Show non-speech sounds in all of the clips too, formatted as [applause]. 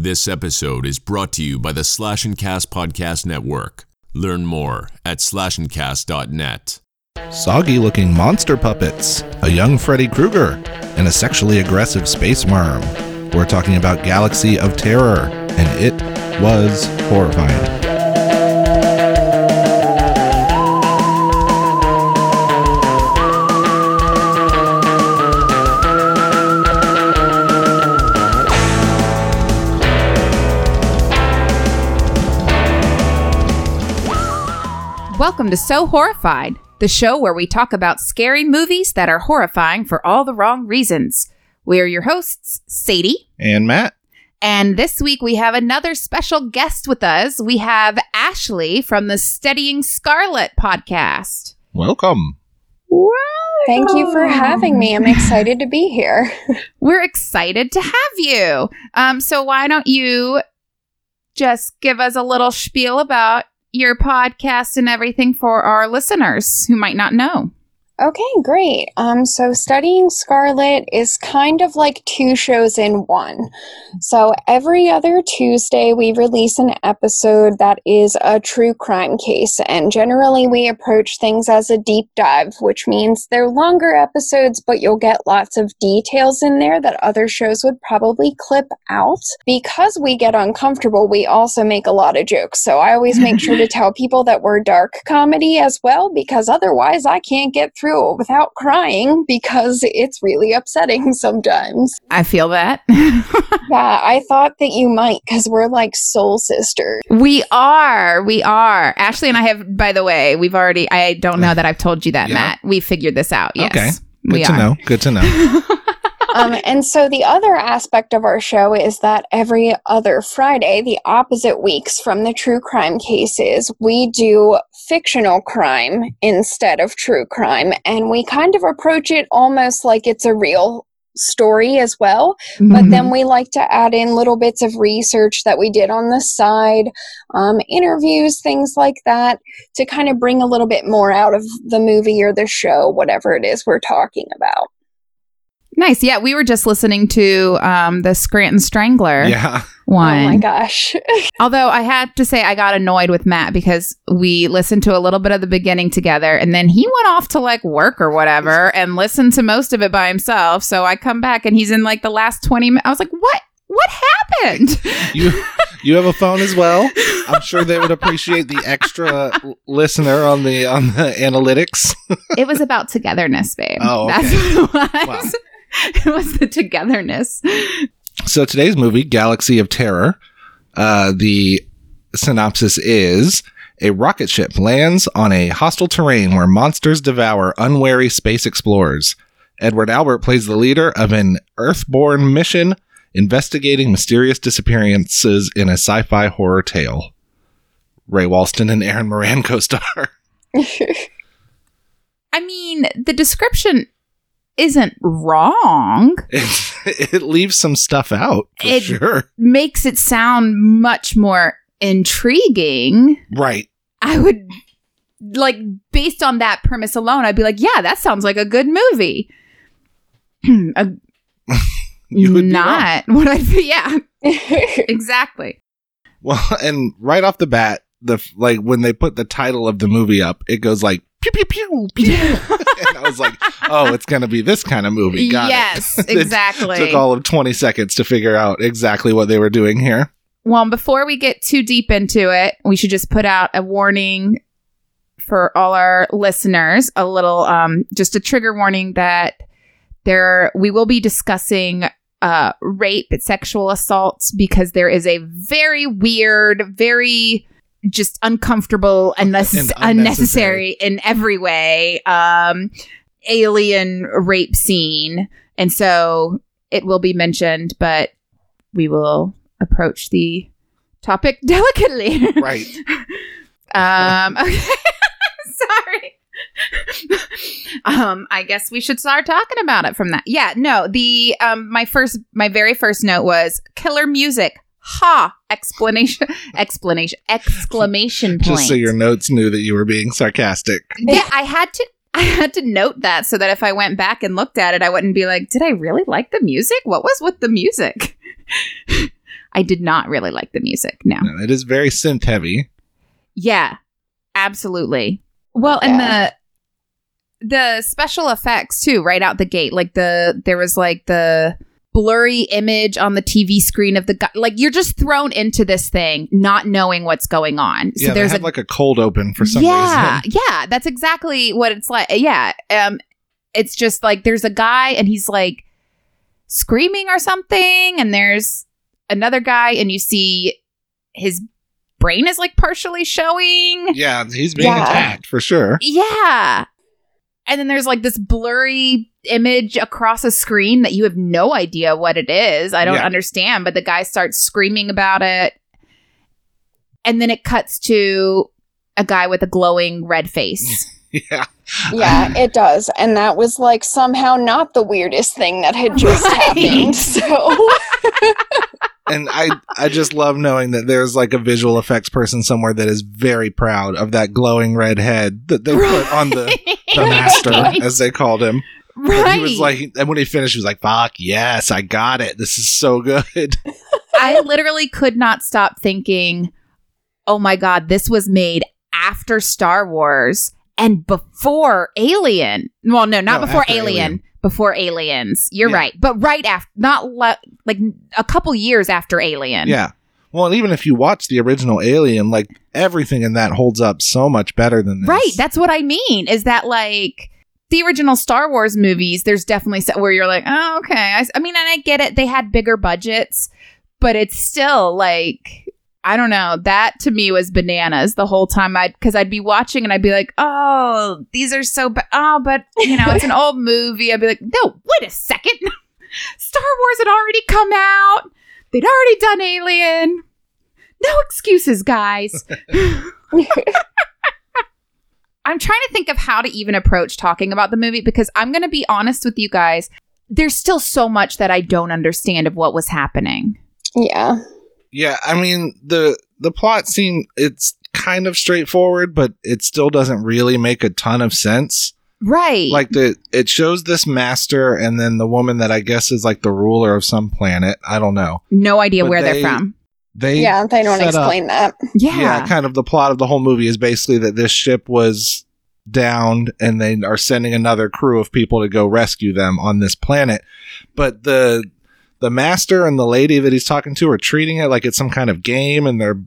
This episode is brought to you by the Slash and Cast Podcast Network. Learn more at slashandcast.net. Soggy looking monster puppets, a young Freddy Krueger, and a sexually aggressive space worm. We're talking about Galaxy of Terror, and it was horrifying. Welcome to So Horrified, the show where we talk about scary movies that are horrifying for all the wrong reasons. We're your hosts, Sadie. And Matt, And this week we have another special guest with us. We have Ashley from the Studying Scarlet podcast. welcome. Thank you for having me. I'm excited to be here. [laughs] We're excited to have you. Um, so why don't you just give us a little spiel about your podcast and everything for our listeners who might not know? Okay, great. Um, so studying Scarlet is kind of like two shows in one. So every other Tuesday, we release an episode that is a true crime case, and generally we approach things as a deep dive, which means they're longer episodes, but you'll get lots of details in there that other shows would probably clip out. Because we get uncomfortable, we also make a lot of jokes. So I always make sure to [laughs] tell people that we're dark comedy as well, because otherwise I can't get through it without crying because it's really upsetting [laughs] sometimes. I feel that. [laughs] Yeah, I thought that you might because we're like soul sisters. we are. We are. Ashley and I have, by the way, we've already, I don't know that I've told you that, Yeah. Matt. We figured this out. Yes. Okay. Good we to are. know. Good to know. [laughs] um, and so the other aspect of our show is that every other Friday, the opposite weeks from the true crime cases, we do fictional crime instead of true crime. And we kind of approach it almost like it's a real story as well. But Mhm. then we like to add in little bits of research that we did on the side, um, interviews, things like that, to kind of bring a little bit more out of the movie or the show, whatever it is we're talking about. Nice. Yeah. We were just listening to um, the Scranton Strangler yeah. one. [laughs] Oh my gosh. [laughs] Although I had to say, I got annoyed with Matt because we listened to a little bit of the beginning together and then he went off to like work or whatever [laughs] and listened to most of it by himself. So I come back and he's in like the last 20 minutes. I was like, what? What happened? You you have a phone as well. I'm sure they would appreciate the extra listener on the on the analytics. it was about togetherness, babe. Oh, okay. That's what it was. Wow. [laughs] It was the togetherness. So today's movie, Galaxy of Terror, uh, the synopsis is a rocket ship lands on a hostile terrain where monsters devour unwary space explorers. Edward Albert plays the leader of an Earthborn mission investigating mysterious disappearances in a sci-fi horror tale. Ray Walston and Erin Moran [laughs] co-star. [laughs] I mean, the description isn't wrong. [laughs] It, it leaves some stuff out for It- sure. Makes it sound much more intriguing. Right. I would like based on that premise alone, I'd be like, yeah, that sounds like a good movie. [clears throat] A- [laughs] You would not what I yeah, [laughs] exactly. Well, and right off the bat, the like when they put the title of the movie up, it goes like pew pew pew pew, [laughs] and I was like, oh, it's gonna be this kind of movie. Got yes, [laughs] It exactly. it. Took all of twenty seconds to figure out exactly what they were doing here. Well, before we get too deep into it, we should just put out a warning for all our listeners, a little um just a trigger warning that there we will be discussing uh rape, sexual assaults because there is a very weird, very just uncomfortable and And unnecessary, unnecessary. in every way um alien rape scene. And so it will be mentioned, but we will approach the topic [laughs] delicately. Right. [laughs] um, [laughs] okay. Sorry. um, I guess we should start talking about it from that. Yeah, no, the um my first my very first note was killer music. Ha! Explanation [laughs] explanation exclamation point. Just so your notes knew that you were being sarcastic. Yeah, I had to I had to note that so that if I went back and looked at it, I wouldn't be like, did I really like the music? What was with the music? [laughs] I did not really like the music. No. No, it is very synth heavy. Yeah, absolutely. Well, and the the special effects too, right out the gate. Like the there was like the blurry image on the TV screen of the guy. Like you're just thrown into this thing, not knowing what's going on. So yeah, there's a like a cold open for some yeah, reason. [laughs] yeah. That's exactly what it's like. Yeah, um, it's just like there's a guy and he's like screaming or something, and there's another guy, and you see his brain is like partially showing. Yeah, he's being Yeah. attacked for sure. Yeah. And then there's like this blurry image across a screen that you have no idea what it is. I don't Yeah. understand, but the guy starts screaming about it. And then it cuts to a guy with a glowing red face. [laughs] Yeah. Yeah, it does. And that was like somehow not the weirdest thing that had just Right. happened. So [laughs] And I I just love knowing that there's like a visual effects person somewhere that is very proud of that glowing red head that they put on the, the [laughs] master, as they called him. And right. he was like, and when he finished, he was like, "Fuck yes, I got it. This is so good." [laughs] I literally could not stop thinking, oh my God, this was made after Star Wars and before Alien. Well, no, not No, before Alien, Alien. before Aliens. You're Yeah. right. But right after, not le- like a couple years after Alien. Yeah. Well, and even if you watch the original Alien, like everything in that holds up so much better than this. Right. That's what I mean is that like the original Star Wars movies, there's definitely se- where you're like, oh, okay. I mean, and I get it. They had bigger budgets, but it's still like, I don't know. That to me was bananas the whole time. I because I'd be watching and I'd be like, oh, these are so bad. Oh, but you know, it's an old movie. I'd be like, no, wait a second. [laughs] Star Wars had already come out. They'd already done Alien. No excuses, guys. [laughs] [laughs] I'm trying to think of how to even approach talking about the movie because I'm going to be honest with you guys. There's still so much that I don't understand of what was happening. yeah. Yeah, I mean the the plot seemed it's kind of straightforward, but it still doesn't really make a ton of sense. Right. Like the it shows this master and then the woman that I guess is like the ruler of some planet. I don't know. no idea but where they- they're from. They Yeah, they don't set up- explain that. Yeah. yeah, kind of the plot of the whole movie is basically that this ship was downed and they are sending another crew of people to go rescue them on this planet. But the the master and the lady that he's talking to are treating it like it's some kind of game and they're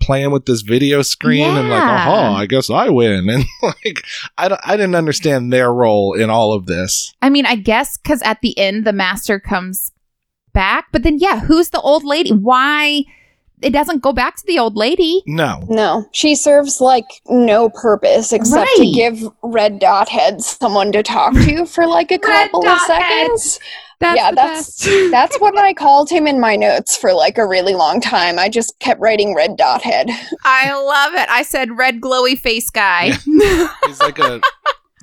playing with this video screen and like, Yeah. oh, I guess I win. [laughs] And like, I, don't- I didn't understand their role in all of this. I mean, I guess because at the end the master comes back, but then yeah, who's the old lady? Why it doesn't go back to the old lady? No. No, she serves like no purpose except to give Red Dot Head someone to talk to for like a couple of seconds. That's Yeah, that's- [laughs] That's what I called him in my notes for like a really long time. I just kept writing Red Dot Head. I love it. I said red glowy face guy. He's like a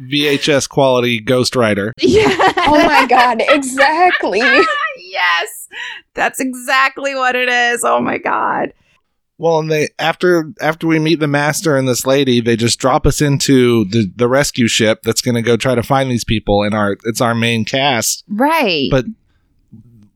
VHS quality ghostwriter. [laughs] yeah. Oh my god, exactly. Yes. That's exactly what it is. Oh my god. Well, and they after after we meet the master and this lady, they just drop us into the the rescue ship that's going to go try to find these people, and our it's our main cast. Right. But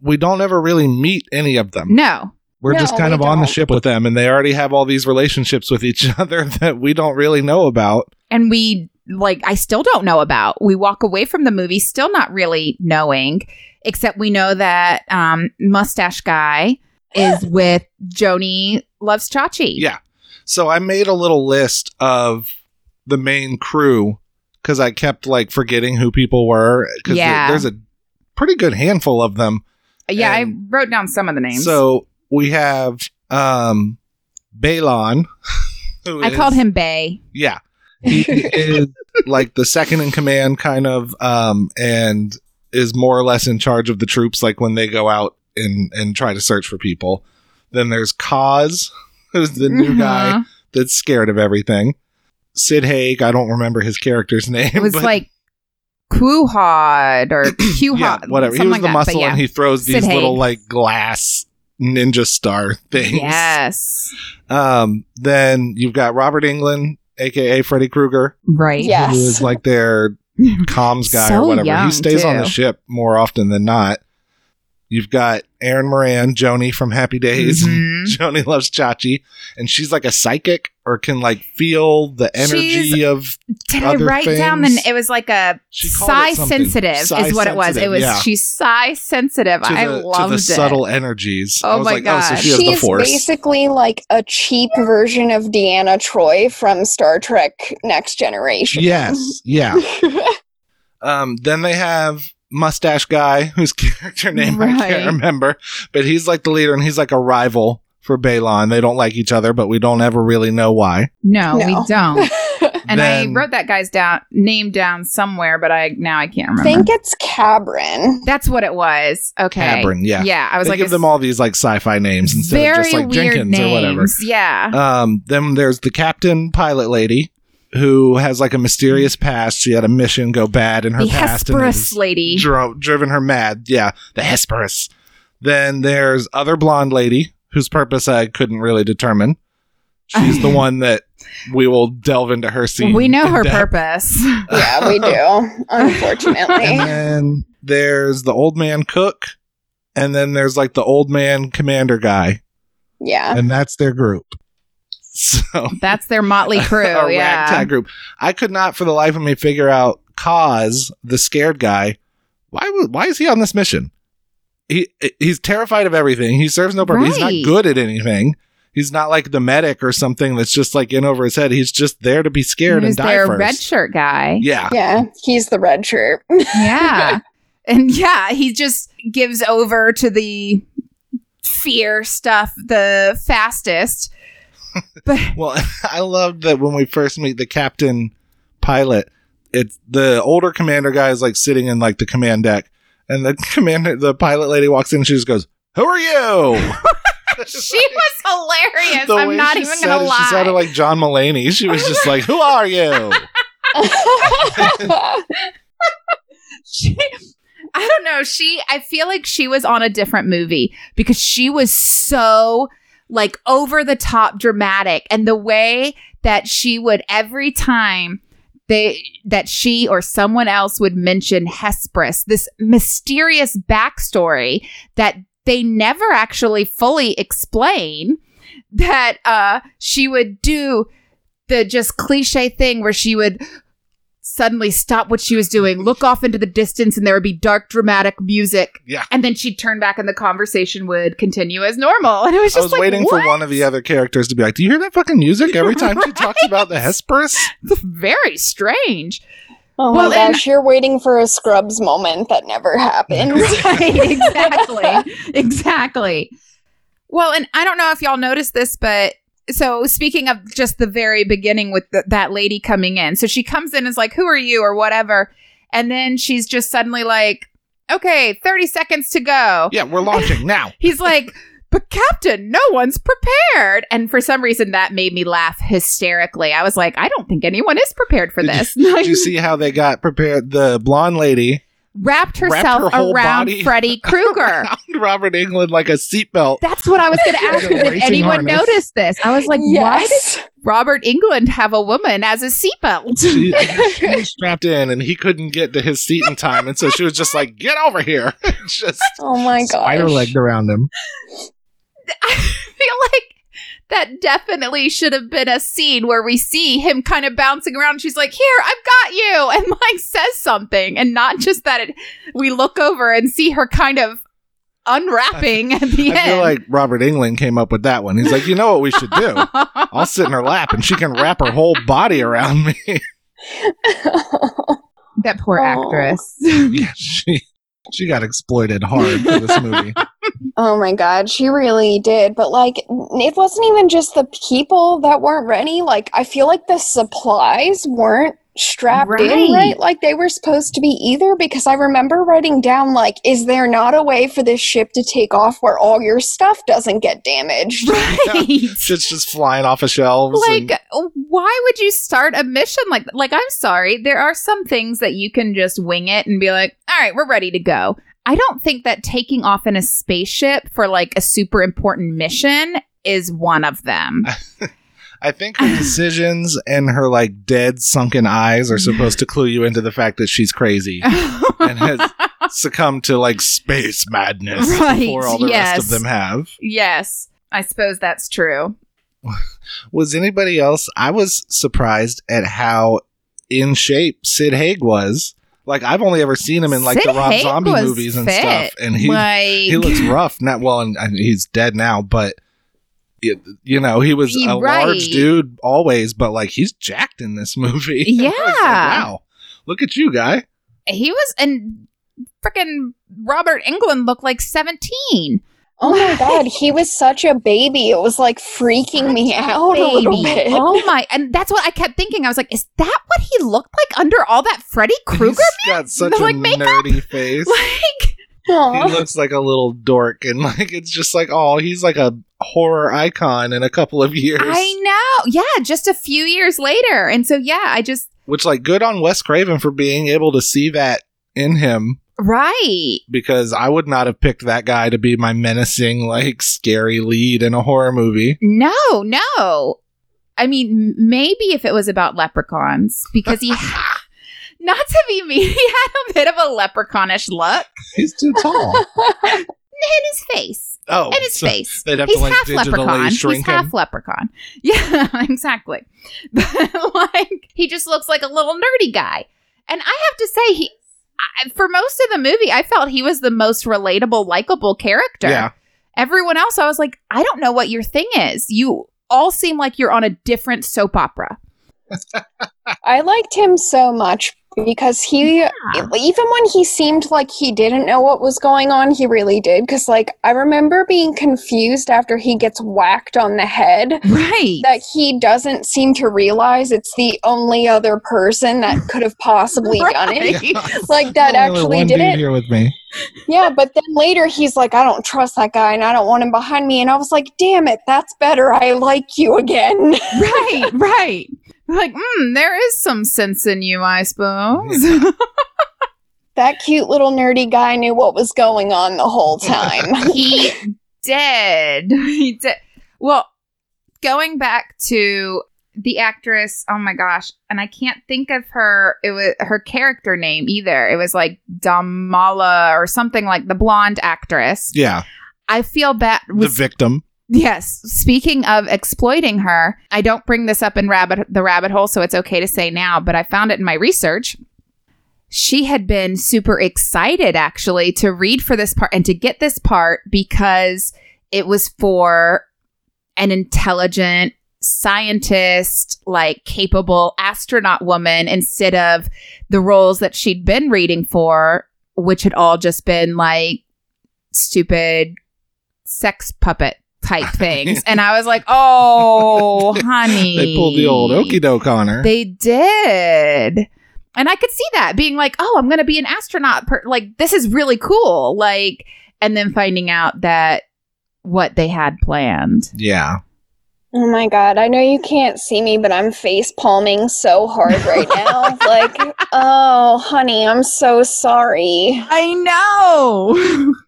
we don't ever really meet any of them. no. We're No, just kind we of on the ship with them, and they already have all these relationships with each [laughs] other that we don't really know about. And we like I still don't know about. We walk away from the movie still not really knowing, except we know that um mustache guy is [laughs] with Joanie loves Chachi. Yeah. So I made a little list of the main crew because I kept like forgetting who people were. Because Yeah. there's a pretty good handful of them. Yeah, And I wrote down some of the names. So we have um Baelon. [laughs] who I is- called him Bay. Yeah. He is like the second in command kind of um and is more or less in charge of the troops like when they go out and and try to search for people. Then there's Kaz, who's the new guy Mhm. that's scared of everything. Sid Haig, I don't remember his character's [laughs] name. It was but- like Quhod or Qhod. [clears throat] yeah, whatever. He was the that, muscle yeah. and he throws these little like glass ninja star things. Yes. Um, then you've got Robert Englund, aka Freddy Krueger, Right. Yeah. who Yes. is like their [laughs] comms guy So or whatever. young, he stays on the ship more often than not. You've got Erin Moran, Joanie from Happy Days. Mhm. [laughs] Joanie loves Chachi, and she's like a psychic or can like feel the energy She's- of. Did I Other write down things? the? It was like a She called psi sensitive is what it was. It was yeah. she's psi sensitive. To I the, to the it. subtle energies. Oh I was my like, oh, so God. she has the She's force. basically like a cheap version of Deanna Troi from Star Trek Next Generation. Yes, yeah. [laughs] Um, then they have mustache guy whose [laughs] character name I can't remember, but he's like the leader and he's like a rival for Baelon. They don't like each other, but we don't ever really know why. No, we don't. [laughs] And Then- I wrote that guy's down name down somewhere, but I now I can't remember. I remember. think it's Cabren. That's what it was. Okay. Cabren, yeah. Yeah. I was they like, give them all these like sci-fi names instead very of just like weird Jenkins names. or whatever. Yeah. Um, then there's the captain pilot lady who has like a mysterious past. She had a mission go bad in her the past and Hesperus has lady. dro- driven her mad. Yeah, the Hesperus. Then there's other blonde lady whose purpose I couldn't really determine. She's the [laughs] one that we will delve into her scene. we know her depth. purpose. [laughs] Yeah, we do. Unfortunately. And then there's the old man cook, and then there's like the old man commander guy, Yeah. and that's their group. So [laughs] That's their motley crew. a yeah. ragtag group. I could not, for the life of me, figure out Cause, the scared guy. Why? Why is he on this mission? He he's terrified of everything. He serves no purpose. He's not good at anything. He's not like the medic or something that's just like in over his head. He's just there to be scared Who's and die their first. red shirt guy. yeah. Yeah. He's the red shirt. [laughs] yeah. And yeah, he just gives over to the fear stuff the fastest. [laughs] But Well, [laughs] I loved that when we first meet the captain pilot, it's the older commander guy is like sitting in like the command deck, and the [laughs] commander, the pilot lady walks in and she just goes, "Who are you?" [laughs] she was hilarious. The I'm not she even gonna it, lie. She sounded like John Mulaney. She was just like, "Who are you?" [laughs] she, I don't know. She, I feel like she was on a different movie because she was so like over the top dramatic, and the way that she would every time they that she or someone else would mention Hesperus, this mysterious backstory that they never actually fully explain. That uh, she would do the just cliche thing where she would suddenly stop what she was doing, look off into the distance, and there would be dark, dramatic music. Yeah. And then she'd turn back and the conversation would continue as normal. And it was just I was like, waiting what? for one of the other characters to be like, "Do you hear that fucking music every [laughs] time she talks about the Hesperus?" [laughs] Very strange. Oh Well, my and- you're waiting for a Scrubs moment that never happened. [laughs] Right, exactly. exactly. Well, and I don't know if y'all noticed this, but so speaking of just the very beginning with the, that lady coming in, so she comes in and is like, "Who are you?" or whatever, and then she's just suddenly like, "Okay, thirty seconds to go." Yeah, we're launching [laughs] now. He's like, but Captain, no one's prepared. And for some reason, that made me laugh hysterically. I was like, I don't think anyone is prepared for Did this. [laughs] Did you [laughs] see how they got prepared? The blonde lady Wrapped Wrapped herself her around Freddy [laughs] Krueger. [laughs] around Robert Englund like a seatbelt. That's what I was going [laughs] to ask. Like a Did anyone harness. notice this? I was like, why did. Robert Englund have a woman as a seatbelt? She, she was strapped in, and he couldn't get to his seat in time, and so she was just like, "Get over here!" just Oh my gosh. spider legged around him. I feel like that definitely should have been a scene where we see him kind of bouncing around. She's like, "Here, I've got you," [laughs] and like says something, and not just that. It, we look over and see her kind of unwrapping at the I feel like Robert Englund came up with that one. He's like, "You know what we should do? I'll sit in her lap, and she can wrap her whole body around me." [laughs] that poor Oh. actress. yeah, she she got exploited hard for this movie. Oh my god, she really did. But like it wasn't even just the people that weren't ready. Like I feel like the supplies weren't strapped Right. in right like they were supposed to be either because I remember writing down like is there not a way for this ship to take off where all your stuff doesn't get damaged? right. [laughs] Shit's just flying off of shelves. like and- why would you start a mission like like i'm sorry there are some things that you can just wing it and be like all right we're ready to go i don't think that taking off in a spaceship for like a super important mission is one of them [laughs] I think her decisions and her like dead sunken eyes are supposed to clue you into the fact that she's crazy [laughs] and has succumbed to like space madness Right, before all the yes. rest of them have. yes, I suppose that's true. Was anybody else? I was surprised at how in shape Sid Haig was. Like I've only ever seen him in like Sid the Rob Haig Zombie movies and fit. stuff, and he like, he looks [laughs] rough. Not well, and, and he's dead now, but. it- You know, he was a Right. large dude always, but like he's jacked in this [laughs] movie. [laughs] Was like, Yeah. wow. Look at you, guy. he was, and freaking Robert Englund looked like seventeen. Oh my [laughs] god, he was such a baby. It was like freaking me out a little bit. Oh my! And that's what I kept thinking. I was like, is that what he looked like under all that Freddy Krueger? He's got such a like, makeup? nerdy [laughs] face. like, he looks like a little dork and like it's just like oh he's like a horror icon in a couple of years I know. Yeah, just a few years later, and so yeah, I just which like good on wes craven for being able to see that in him right. because i would not have picked that guy to be my menacing like scary lead in a horror movie No, no. I mean, maybe if it was about leprechauns, because he, [laughs] not to be mean, he had a bit of a leprechaunish look he's too tall [laughs] in his face. oh in his so face. they'd have He's to like half leprechaun. shrink He's him half leprechaun. [laughs] Yeah, exactly. But like, he just looks like a little nerdy guy. And I have to say, he I, for most of the movie, I felt he was the most relatable, likable character. yeah Everyone else, I was like, I don't know what your thing is. You all seem like you're on a different soap opera. [laughs] I liked him so much because he even when he seemed like he didn't know what was going on, he really did. Because like I remember being confused after he gets whacked on the head. Right. That he doesn't seem to realize it's the only other person that could have possibly [laughs] done it. Right. [laughs] Like that Only actually one did dude it. here with me Yeah, but then later he's like, I don't trust that guy and I don't want him behind me. And I was like, damn it, that's better. I like you again. [laughs] right, right. [laughs] Like, hmm, there is some sense in you, I suppose. [laughs] that cute little nerdy guy knew what was going on the whole [laughs] time. he did. He did. Well, going back to the actress, oh my gosh, and I can't think of her. It was her character name either. It was like Damala or something like the blonde actress. yeah I feel bad. the victim yes. Speaking of exploiting her, I don't bring this up in rabbit the rabbit hole, so it's okay to say now. But I found it in my research. She had been super excited actually to read for this part and to get this part because it was for an intelligent scientist, like capable astronaut woman instead of the roles that she'd been reading for, which had all just been like stupid sex puppet type things. and I was like, oh, [laughs] honey. they pulled the old okey doke on her They did. And I could see that being like, oh, I'm going to be an astronaut. Per- like, this is really cool. Like, and then finding out that what they had planned. yeah Oh my god, I know you can't see me, but I'm face palming so hard right [laughs] now. like, oh, honey, I'm so sorry. I know. [laughs]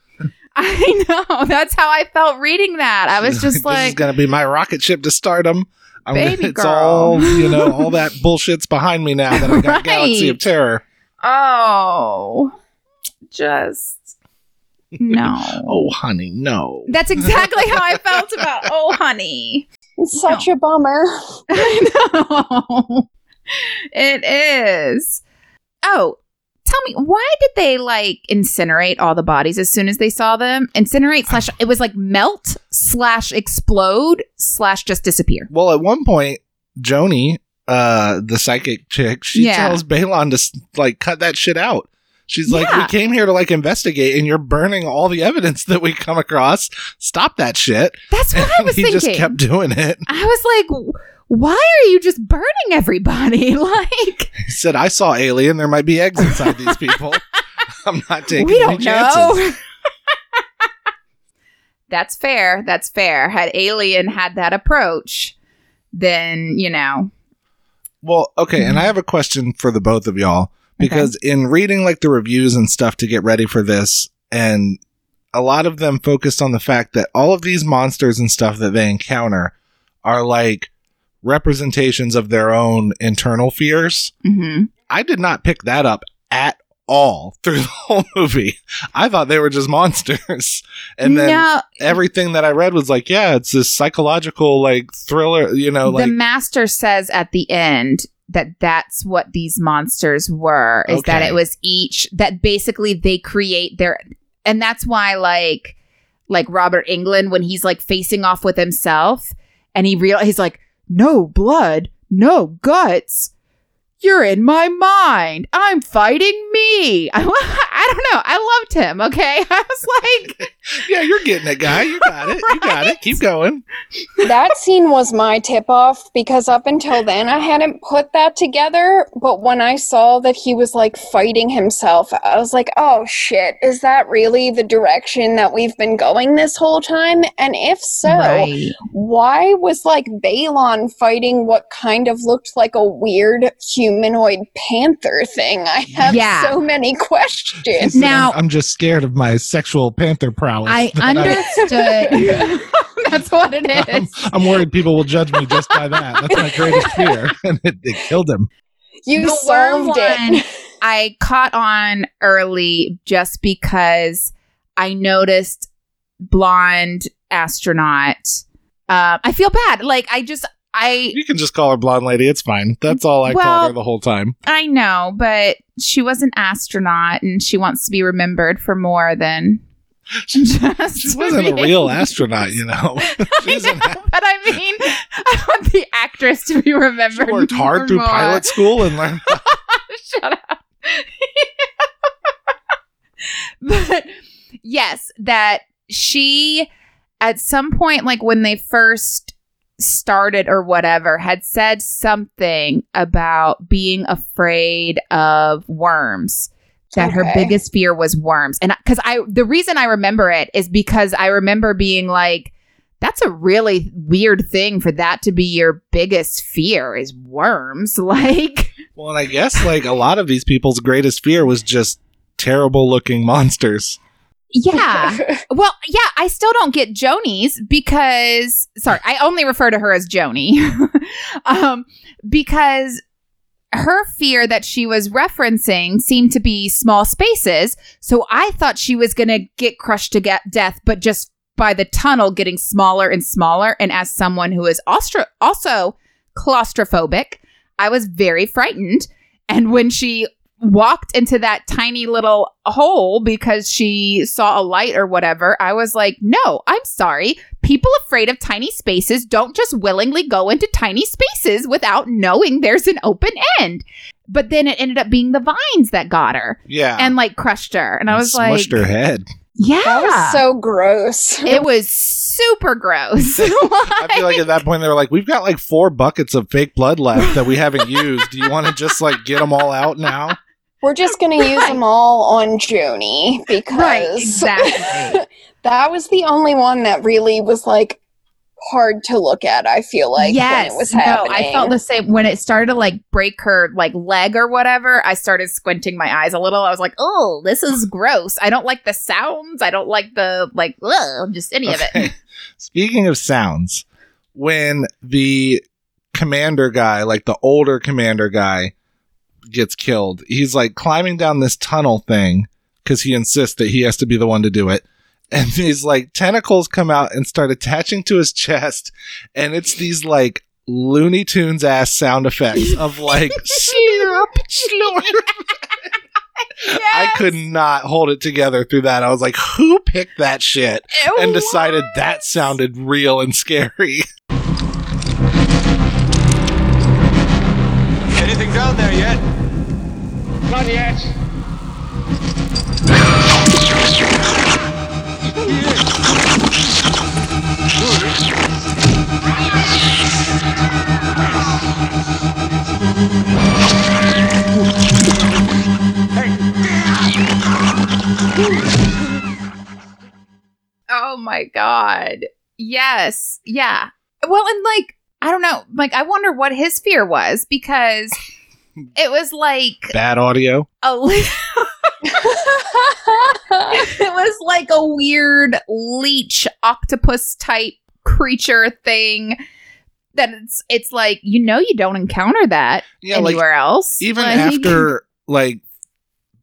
[laughs] I know. That's how I felt reading that. I was [laughs] just this is like, gonna be my rocket ship to stardom. I'm Baby gonna, it's girl. all you know, all that [laughs] bullshit's behind me now that I got Right. Galaxy of Terror. oh, just no. Oh, honey, no. That's exactly how I felt about, oh, honey. It's such a bummer. I know. It is. Oh, tell me, why did they like incinerate all the bodies as soon as they saw them? Incinerate [sighs] slash, it was like melt slash explode slash just disappear. Well, at one point, Joanie, uh, the psychic chick, she Yeah. tells Baelon to like cut that shit out. She's like, Yeah. "We came here to like investigate, and you're burning all the evidence that we come across. Stop that shit." That's what I [laughs] And was he thinking. just kept doing it. I was like, "W- why are you just burning everybody? [laughs] like, [laughs] He said, "I saw alien. There might be eggs inside these [laughs] people. I'm not taking we any don't chances." know. That's fair. That's fair. Had Alien had that approach, then, you know. Well, okay, and I have a question for the both of y'all because in reading like the reviews and stuff to get ready for this, and a lot of them focused on the fact that all of these monsters and stuff that they encounter are like representations of their own internal fears. hmm I did not pick that up at all [laughs] through the whole movie. I thought they were just monsters. [laughs] And then no, everything that I read was like, yeah, it's this psychological like thriller, you know, like the master says at the end that that's what these monsters were is that it was each that basically they create their and that's why like like Robert Englund when he's like facing off with himself and he real he's like no blood no guts you're in my mind i'm fighting me I, [laughs] I don't know i loved him okay [laughs] i was like [laughs] yeah, you're getting it, guy. You got it. You got it. Keep going. that scene was my tip off because up until then I hadn't put that together. But when I saw that he was like fighting himself, I was like, oh shit, is that really the direction that we've been going this whole time? And if so, Right. why was like Baelon fighting what kind of looked like a weird humanoid panther thing? I have Yeah. so many questions. Now- I'm just scared of my sexual panther prowess. I [laughs] that understood. [laughs] That's what it is. I'm. I'm worried people will judge me just by that. That's my greatest fear. [laughs] And it, it killed him. you The worm solved it. I caught on early just because I noticed blonde astronaut. Uh, I feel bad. Like I just I You can just call her blonde lady. It's fine. That's all I Well- called her the whole time. I know, but she was an astronaut and she wants to be remembered for more than [laughs] just She wasn't a real astronaut, you know. [laughs] I [laughs] doesn't but I mean, I want the actress to be She remembered. worked hard through more. pilot school and learned. Shut up. but yes, that she at some point, like when they first started or whatever, had said something about being afraid of worms. That her biggest fear was worms. And because I, the reason I remember it is because I remember being like, that's a really weird thing for that to be your biggest fear is worms. [laughs] Like, Well, and I guess like a lot of these people's greatest fear was just terrible looking monsters. Yeah. [laughs] Well, yeah, I still don't get Joanie's because sorry, I only refer to her as Joni. [laughs] um because her fear that she was referencing seemed to be small spaces, so I thought she was going to get crushed to get death but just by the tunnel getting smaller and smaller and as someone who is also claustrophobic, I was very frightened and when she walked into that tiny little hole because she saw a light or whatever, I was like, no, I'm sorry. People afraid of tiny spaces don't just willingly go into tiny spaces without knowing there's an open end. But then it ended up being the vines that got her Yeah. and like crushed her. And I was smushed like, her head. yeah. That was so gross. it was super gross. [laughs] I feel like at that point they were like, "We've got like four buckets of fake blood left that we haven't used. Do you want to just like get them all out now?" We're just gonna use them all on Joanie because Right, exactly. [laughs] that was the only one that really was like hard to look at. I feel like when it was no. I felt the same when it started to like break her like leg or whatever. I started squinting my eyes a little. I was like, "Oh, this is gross. I don't like the sounds. I don't like the like, ugh, just any of it." Speaking of sounds, when the commander guy, like the older commander guy, gets killed, he's like climbing down this tunnel thing because he insists that he has to be the one to do it. And [laughs] these like tentacles come out and start attaching to his chest, and it's these like Looney Tunes ass sound effects of like [laughs] slurp, slurp. [laughs] I could not hold it together through that. I was like, who picked that shit? It and decided was. that sounded real and scary. Anything down there yet? Not yet. Oh my god. Yes. Yeah. Well, and like I don't know. Like I wonder what his fear was because it was like Bad audio. a li- [laughs] it was like a weird leech octopus type creature thing that it's it's like you know you don't encounter that Yeah, like anywhere else even Like- [laughs] after like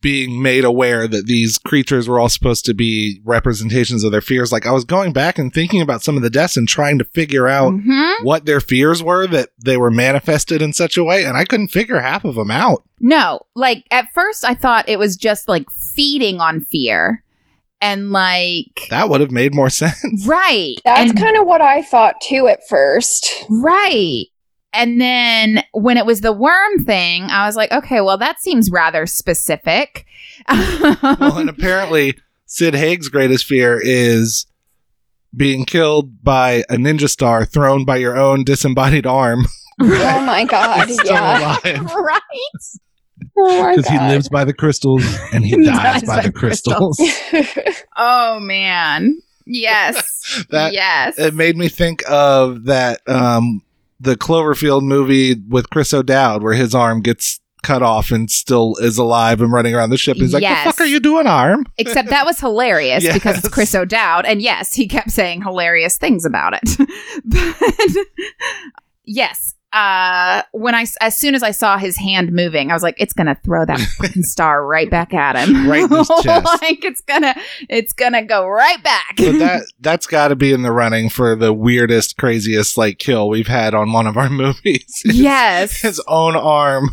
being made aware that these creatures were all supposed to be representations of their fears. Like I was going back and thinking about some of the deaths and trying to figure out Mhm. what their fears were that they were manifested in such a way, and I couldn't figure half of them out. No, like at first I thought it was just like feeding on fear. And like That would have made more [laughs] sense. right. That's kind of what I thought too at first. right. And then when it was the worm thing, I was like, okay, well that seems rather specific. [laughs] well, and apparently Sid Haig's greatest fear is being killed by a ninja star thrown by your own disembodied arm [laughs] Oh my god, Still yeah. alive. [laughs] right. Oh because he lives by the crystals and he, He dies, by, the crystals. Oh man. Yes. That- yes. it made me think of that um the Cloverfield movie with Chris O'Dowd where his arm gets cut off and still is alive and running around the ship. He's like, Yes. "The fuck are you doing, arm?" Except that was hilarious [laughs] because it's Chris O'Dowd. And yes, he kept saying hilarious things about it. [laughs] but yes, uh, when I, as soon as I saw his hand moving, I was like, it's going to throw that [laughs] star right back at him. Right in his [laughs] chest. like it's going to, it's to go right back. But that [laughs] that's got to be in the running for the weirdest, craziest like kill we've had on one of our movies. yes. his own arm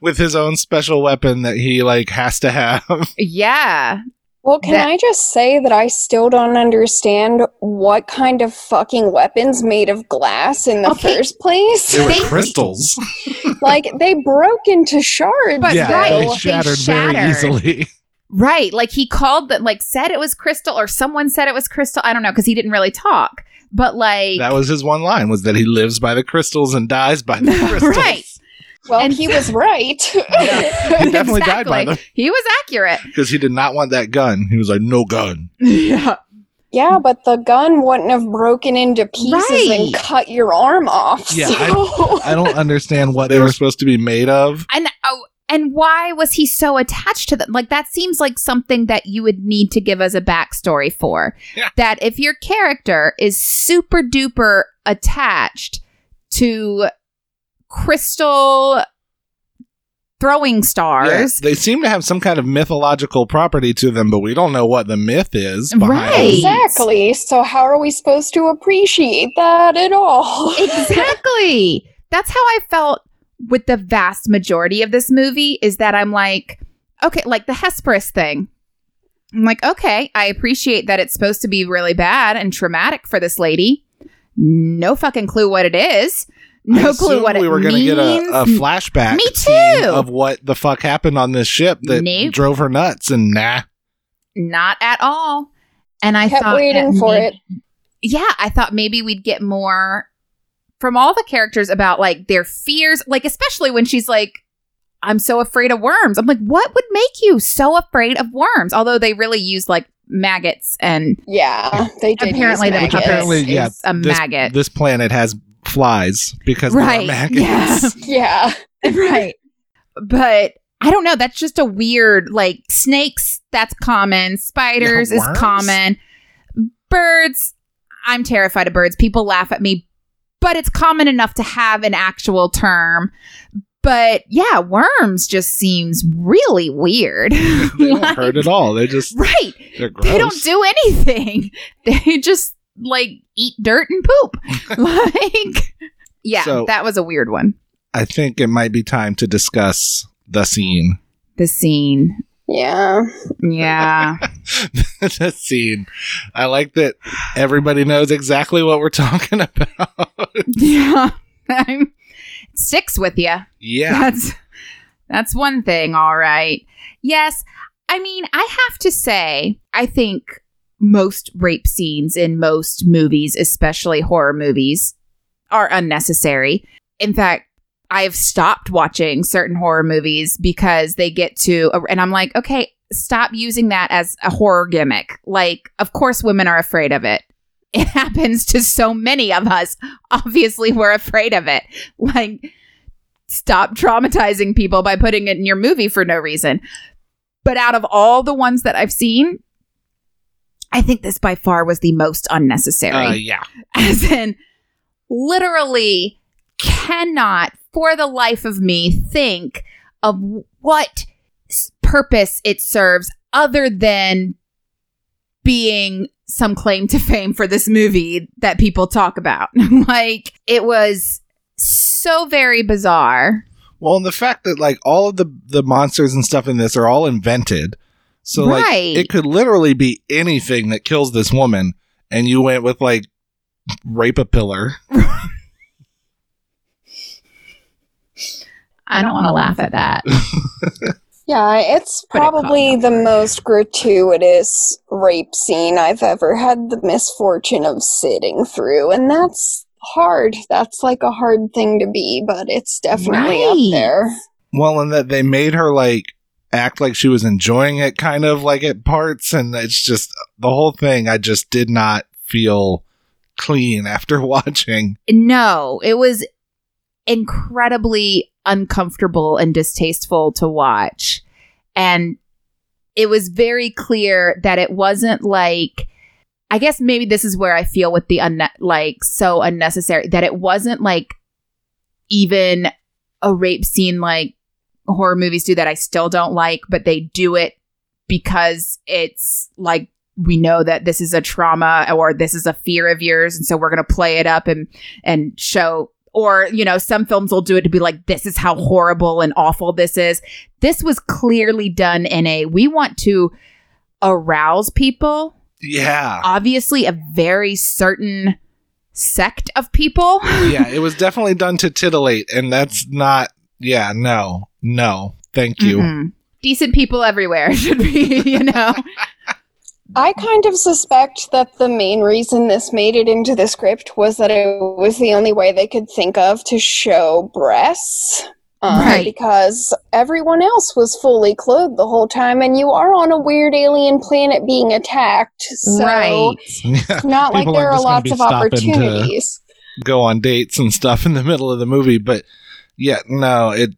with his own special weapon that he like has to have. yeah. Well, can That- I just say that I still don't understand what kind of fucking weapons made of glass in the Okay. first place? They were crystals. [laughs] like they broke into shards. But yeah, right, they they shattered very easily. Right. Like he called them, like said it was crystal or someone said it was crystal. I don't know because he didn't really talk. But like, That was his one line was that he lives by the crystals and dies by the [laughs] crystals. Right. Well, And- he was right. [laughs] He definitely died by them He was accurate. because he did not want that gun. He was like, "No gun." [laughs] Yeah. yeah, but the gun wouldn't have broken into pieces Right. and cut your arm off. Yeah, so- I don't understand what they were supposed to be made of. And oh, and why was he so attached to them? Like that seems like something that you would need to give us a backstory for. Yeah. That if your character is super duper attached to crystal throwing Yeah, stars. they seem to have some kind of mythological property to them, but we don't know what the myth is. Right. Exactly. So how are we supposed to appreciate that at all? [laughs] exactly. That's how I felt with the vast majority of this movie is that I'm like, okay, like the Hesperus thing. I'm like, okay, I appreciate that it's supposed to be really bad and traumatic for this lady. No fucking clue what it is. I No clue what it we were gonna get a, a flashback Me too. of what the fuck happened on this ship that Nope. drove her nuts and nah Not at all. And I Kept thought waiting for may- it. yeah, I thought maybe we'd get more from all the characters about like their fears, like especially when she's like, I'm so afraid of worms. I'm like, what would make you so afraid of worms? Although they really use like maggots and Yeah, they did. apparently use the maggots. apparently, yeah, a this, maggot. This planet has flies because Right, there are maggots. yeah. [laughs] [laughs] Yeah. right. But I don't know. That's just a weird like snakes. That's common. Spiders Yeah, is common. Birds. I'm terrified of birds. People laugh at me, but it's common enough to have an actual term. But yeah, worms just seems really weird. [laughs] they don't Like, hurt at all. They just Right. they're gross. They don't do anything. They just like eat dirt and poop. [laughs] [laughs] like yeah, So- that was a weird one. I think it might be time to discuss the scene. The scene. Yeah. Yeah. [laughs] the scene. I like that everybody knows exactly what we're talking about. yeah. I'm sticks with you. yeah. That's that's one thing, all right. Yes. I mean, I have to say, I think most rape scenes in most movies, especially horror movies, are unnecessary. In fact, I've stopped watching certain horror movies because they get to, and I'm like, okay, stop using that as a horror gimmick. Like, of course, women are afraid of it. [laughs] It happens to so many of us. Obviously, we're afraid of it. Like, stop traumatizing people by putting it in your movie for no reason. But out of all the ones that I've seen, I think this by far was the most unnecessary Uh, yeah. [laughs] as in literally cannot for the life of me think of what purpose it serves other than being some claim to fame for this movie that people talk about. [laughs] like it was so very bizarre. Well, and the fact that like all of the the monsters and stuff in this are all invented, so like it could literally be anything that kills this woman, and you went with like rape a pillar. I don't want to laugh at that. [laughs] Yeah, it's Put it probably the most gratuitous rape scene I've ever had the misfortune of sitting through. And that's hard. That's like a hard thing to be, but it's definitely Right. up there. Well, and that they made her like act like she was enjoying it, kind of like at parts, and it's just the whole thing. I just did not feel clean [laughs] after watching. No, it was incredibly uncomfortable and distasteful to watch. And it was very clear that it wasn't like I guess maybe this is where I feel with the unne- like so unnecessary that it wasn't like even a rape scene like horror movies do that I still don't like, but they do it because it's like we know that this is a trauma or this is a fear of yours and so we're going to play it up and and show or you know some films will do it to be like this is how horrible and awful this is. This was clearly done in a we want to arouse people. Yeah, obviously a very certain sect of people. Yeah, it was definitely done to titillate, and that's not. Yeah, no, no, thank you. Mhm. decent people everywhere [laughs] should be you know I kind of suspect that the main reason this made it into the script was that it was the only way they could think of to show breasts. Um, Right. Because everyone else was fully clothed the whole time, and you are on a weird alien planet being attacked. So right it's [laughs] not like there aren't are just gonna lots of stopping to- opportunities. go on dates and stuff in the middle of the movie, but yeah, no, it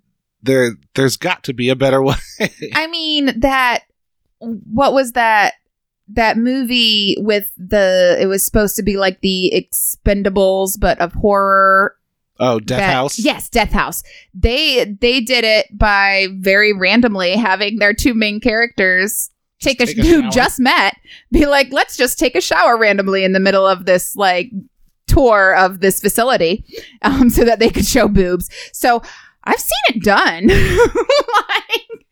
there. There's got to be a better way. [laughs] I mean that what was that that movie with the it was supposed to be like the expendables but of horror oh, Death that- House. Yes, Death House. They they did it by very randomly having their two main characters take a, take a who shower. just met be like, let's just take a shower randomly in the middle of this like tour of this facility, [laughs] um, so that they could show boobs. So I've seen it done. [laughs] like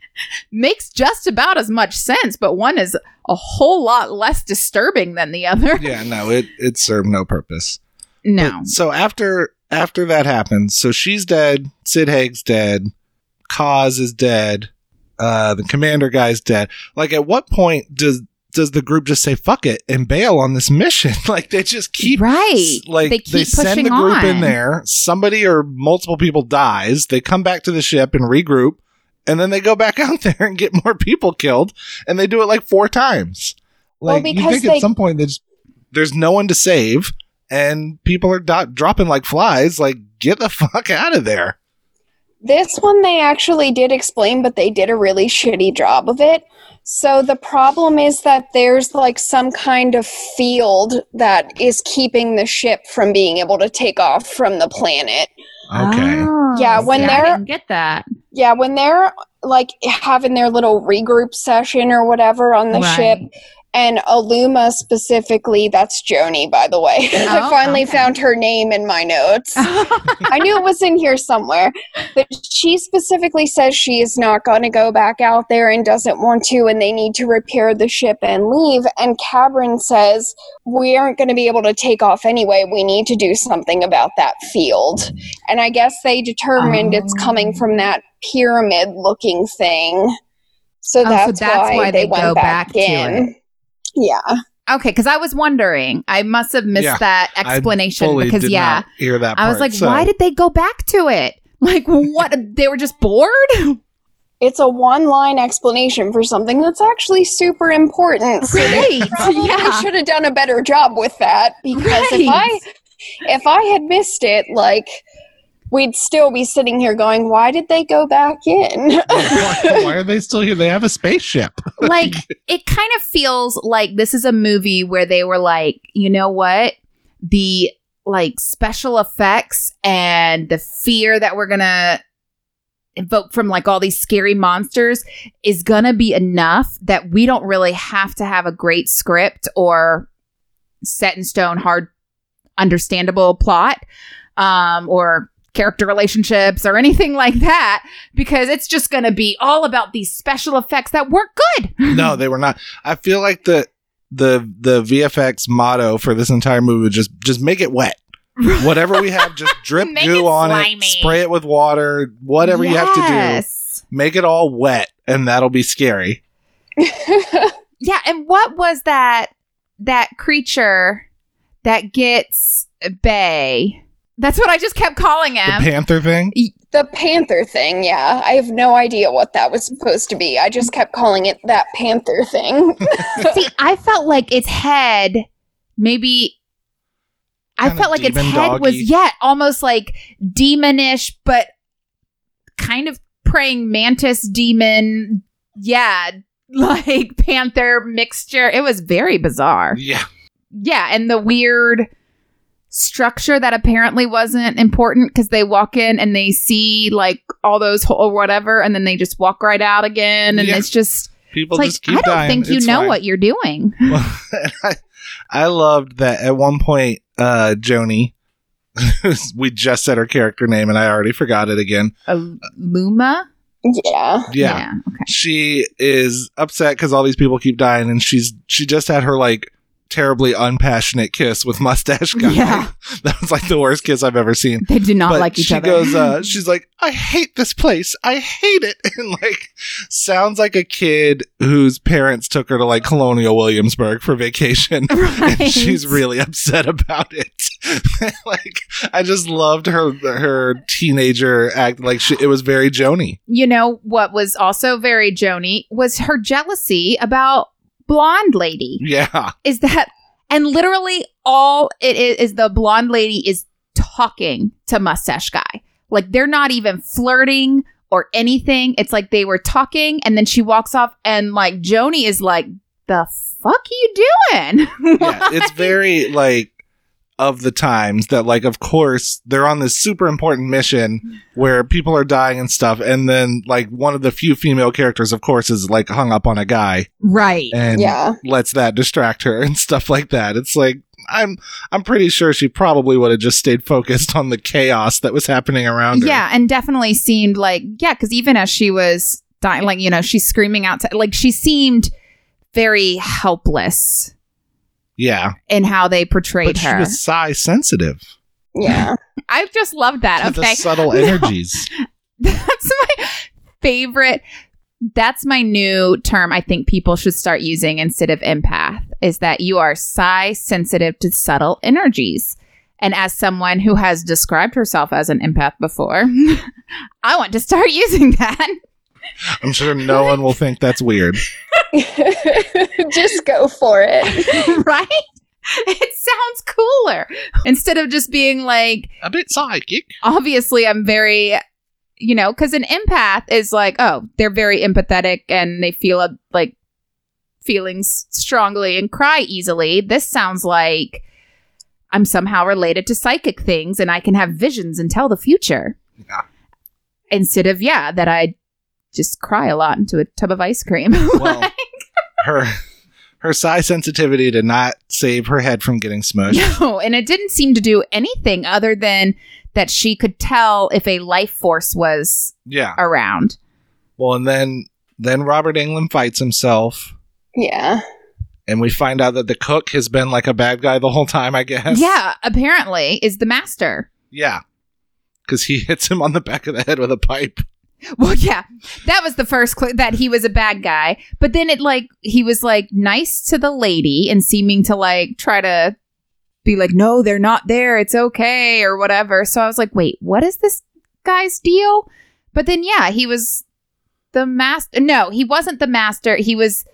makes just about as much sense, but one is a whole lot less disturbing than the other. Yeah, no, it it served no purpose. No. But- so after after that happens, so she's dead. Sid Haig's dead. Cos is dead. Uh, the commander guy's dead. Like, at what point does does the group just say fuck it and bail on this mission? [laughs] like, they just keep right. like they they, send the group on. in there. Somebody or multiple people dies. They come back to the ship and regroup, and then they go back [laughs] out there and get more people killed. And they do it like four times. Well, Like, you because think they- at some point there's there's no one to save, and people are do- dropping like flies. Like, get the [laughs] fuck out of there. This one they actually did explain, but they did a really shitty job of it. So the problem is that there's like some kind of field that is keeping the ship from being able to take off from the planet. Okay. Oh, Yeah, when see, they're- didn't get that. Yeah, when they're like having their little regroup session or whatever on the Right. ship, and Alluma specifically, that's Joanie, by the way. [laughs] Oh, I Oh, finally okay. found her name in my notes. [laughs] I knew it was in here somewhere. But she specifically says she is not going to go back out there and doesn't want to, and they need to repair the ship and leave. And Cabren says, We aren't going to be able to take off anyway. We need to do something about that field. And I guess they determined it's oh. coming from that pyramid looking thing. So Oh, so that's, that's why, why they, they went go back, back in. Yeah. Okay, because I was wondering. I must have missed Yeah, that I explanation fully because did yeah, not hear that. I was part, like, so- why did they go back to it? [laughs] Like what? they were just bored. [laughs] It's a one line explanation for something that's actually super important. So they Right, probably [laughs] yeah. should have done a better job with that because if I if I had missed it, like we'd still be sitting here going, Why did they go back in? [laughs] why, [laughs] why are they still here? They have a spaceship. [laughs] like it kind of feels like this is a movie where they were like, you know what? The like special effects and the fear that we're gonna evoked from like all these scary monsters is gonna be enough that we don't really have to have a great script or set in stone hard understandable plot um or character relationships or anything like that because it's just gonna be all about these special effects that weren't good [laughs] no, they were not. I feel like the the the VFX motto for this entire movie was just just make it wet. [laughs] Whatever we have, just drip Make goo it on it, spray it with water, whatever you have to do. Make it all wet, and that'll be scary. [laughs] Yeah, and what was that that creature that gets Bay? That's what I just kept calling it. The panther thing. the panther thing, yeah. I have no idea what that was supposed to be. I just kept calling it that panther thing. [laughs] See, I felt like its head maybe I Kinda felt like its demon head was yet yeah, almost like demonish but kind of praying mantis demon. Yeah, [laughs] like panther mixture. It was very bizarre. Yeah, Yeah, and the weird structure that apparently wasn't important because they walk in and they see like all those ho- or whatever, and then they just walk right out again, and Yeah. it's just people it's just like keep I don't dying. think you It's know fine. what you're doing. [laughs] Well, I, I loved that at one point, uh, Joanie, [laughs] we just said her character name and I already forgot it again. A Luma. yeah. Yeah. Okay. She is upset because all these people keep dying and she's, she just had her like terribly unpassionate kiss with mustache guy. Yeah. [laughs] that was like the worst kiss I've ever seen. They do not but like each she other. She goes, uh, [laughs] she's like, I hate this place. I hate it. [laughs] And like, sounds like a kid whose parents took her to like Colonial Williamsburg for vacation. Right. And she's really upset about it. like, I just loved her, her teenager act. Like, she, it was very Joanie. you know what was also very Joanie was her jealousy about blonde lady. Yeah. is that and literally all it is is the blonde lady is talking to mustache guy like they're not even flirting or anything it's like they were talking and then she walks off and like Joanie is like the fuck you doing [laughs] yeah, it's very like of the times that like of course they're on this super important mission where people are dying and stuff. And then like one of the few female characters of course is like hung up on a guy right. and Yeah. lets that distract her [laughs] and stuff like that. It's like i'm i'm pretty sure she probably would have just stayed focused on the chaos that was happening around her. Yeah and definitely seemed like yeah because even as she was dying like you know she's screaming out to, like she seemed very helpless yeah in how they portrayed but she her was psi sensitive Yeah. [laughs] i just love that to okay the subtle [laughs] energies That's my favorite. That's my new term I think people should start using instead of empath is that you are psi sensitive to subtle energies. And as someone who has described herself as an empath before, [laughs] I want to start using that. I'm sure no one will think that's weird [laughs] just go for it. [laughs] right? It sounds cooler. Instead of just being like, a bit psychic obviously I'm very you know because an empath is like oh they're very empathetic and they feel uh, like feelings strongly and cry easily this sounds like i'm somehow related to psychic things and i can have visions and tell the future Yeah. instead of yeah that i just cry a lot into a tub of ice cream [laughs] Well, her her psi sensitivity did not save her head from getting smushed. [laughs] no and it didn't seem to do anything other than that she could tell if a life force was Yeah. around Well, and then then Robert Englund fights himself, Yeah. and we find out that the cook has been like a bad guy the whole time. I guess. Yeah, apparently is the master. Yeah. Because he hits him on the back of the head with a pipe. [laughs] Well, yeah, that was the first clue that he was a bad guy. But then it like he was like nice to the lady and seeming to like try to be like, no, they're not there. It's okay or whatever. So I was like, wait, what is this guy's deal? But then yeah, he was the master. No, he wasn't the master. He was.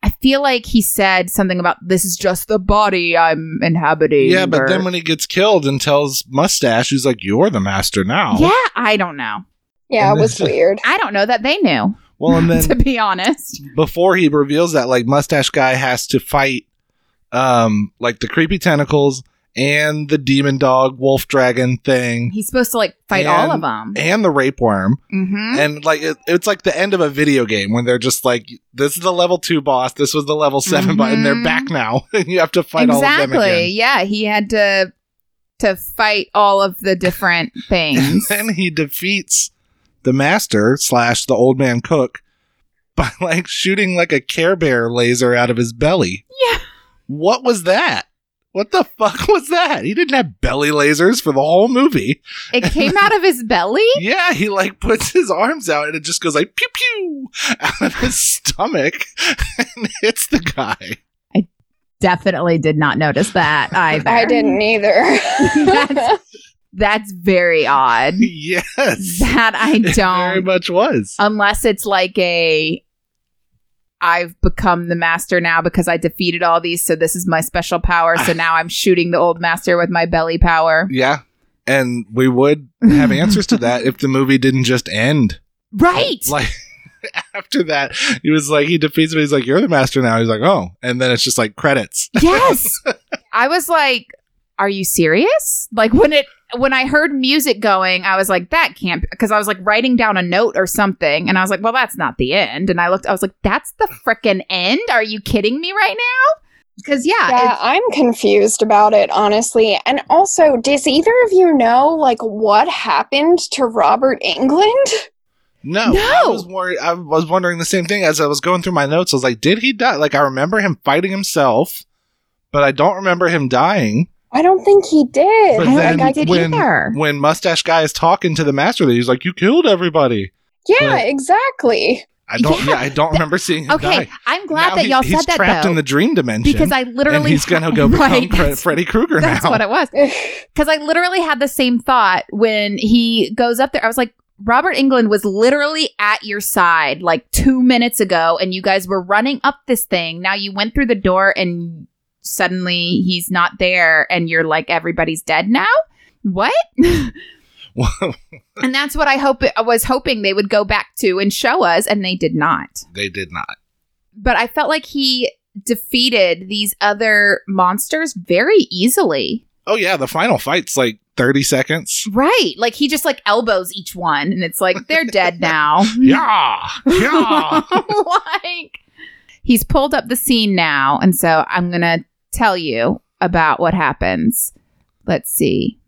I feel like he said something about this is just the body I'm inhabiting. Yeah, but or- then when he gets killed and tells Mustache, he's like, "You're the master now." yeah, I don't know. Yeah, And it was then- [laughs] weird. I don't know that they knew. Well, and [laughs] then to be honest. before he reveals that, like Mustache Guy has to fight, um, like the creepy tentacles and the demon dog wolf dragon thing He's supposed to like fight all of them. and the rape worm. hmm And like it, it's like the end of a video game when they're just like, this is the level two boss, this was the level 7 boss, and they're back now, [laughs] and you have to fight all of them exactly. again. Yeah, he had to to fight all of the different And things. then he defeats the master slash the old man cook [laughs] by like shooting like a Care Bear laser out of his belly. Yeah. What was that? What the fuck was that? He didn't have belly lasers for the whole movie. it came out of his belly. [laughs] Yeah, he like puts his arms out and it just goes like pew pew out of his stomach [laughs] and hits the guy. I definitely did not notice that either. I didn't either. That's- very odd. [laughs] Yes. That I don't. Very much was. Unless it's like a I've become the master now because I defeated all these, so this is my special power. So [sighs] now I'm shooting the old master with my belly power. Yeah. And we would have answers to that if the movie didn't just end. Right. Like [laughs] after that, he was like, he defeats me. He's like, "You're the master now." He's like, "Oh," and then it's just like credits. yes. [laughs] I was like, are you serious? Like when it when I heard music going, I was like, that can't because I was like writing down a note or something, and I was like, well, that's not the end. And I looked, I was like, that's the frickin' end. Are you kidding me right now? Because yeah, yeah, I'm confused about it, honestly. And also, does either of you know, like, what happened to Robert Englund? No, No. I was worried. I was wondering the same thing as I was going through my notes. I was like, "Did he die?" Like, I remember him fighting himself, but I don't remember him dying. I don't think he did. But I don't then think I did when either. when Mustache Guy is talking to the master, he's like, "You killed everybody." yeah, but- exactly. I don't. Yeah. Yeah, I don't remember seeing him Okay, die. I'm glad Now that he- y'all he's said that He's trapped though, in the dream dimension because I literally and he's gonna go [laughs] become right, Fre- Freddy Krueger now. That's now. what it was. [laughs] Because I literally had the same thought when he goes up there. I was like, Robert Englund was literally at your side like two minutes ago, and you guys were running up this thing. Now you went through the door, and suddenly he's not there, and you're like, everybody's dead now. What? [laughs] [laughs] and that's what I hope I was hoping they would go back to and show us, and they did not. they did not. But I felt like he defeated these other monsters very easily. Oh yeah, the final fight's like thirty seconds. Right. Like he just like elbows each one and it's like they're dead [laughs] now. Yeah, yeah. like he's pulled up the scene now and so I'm going to tell you about what happens. Let's see.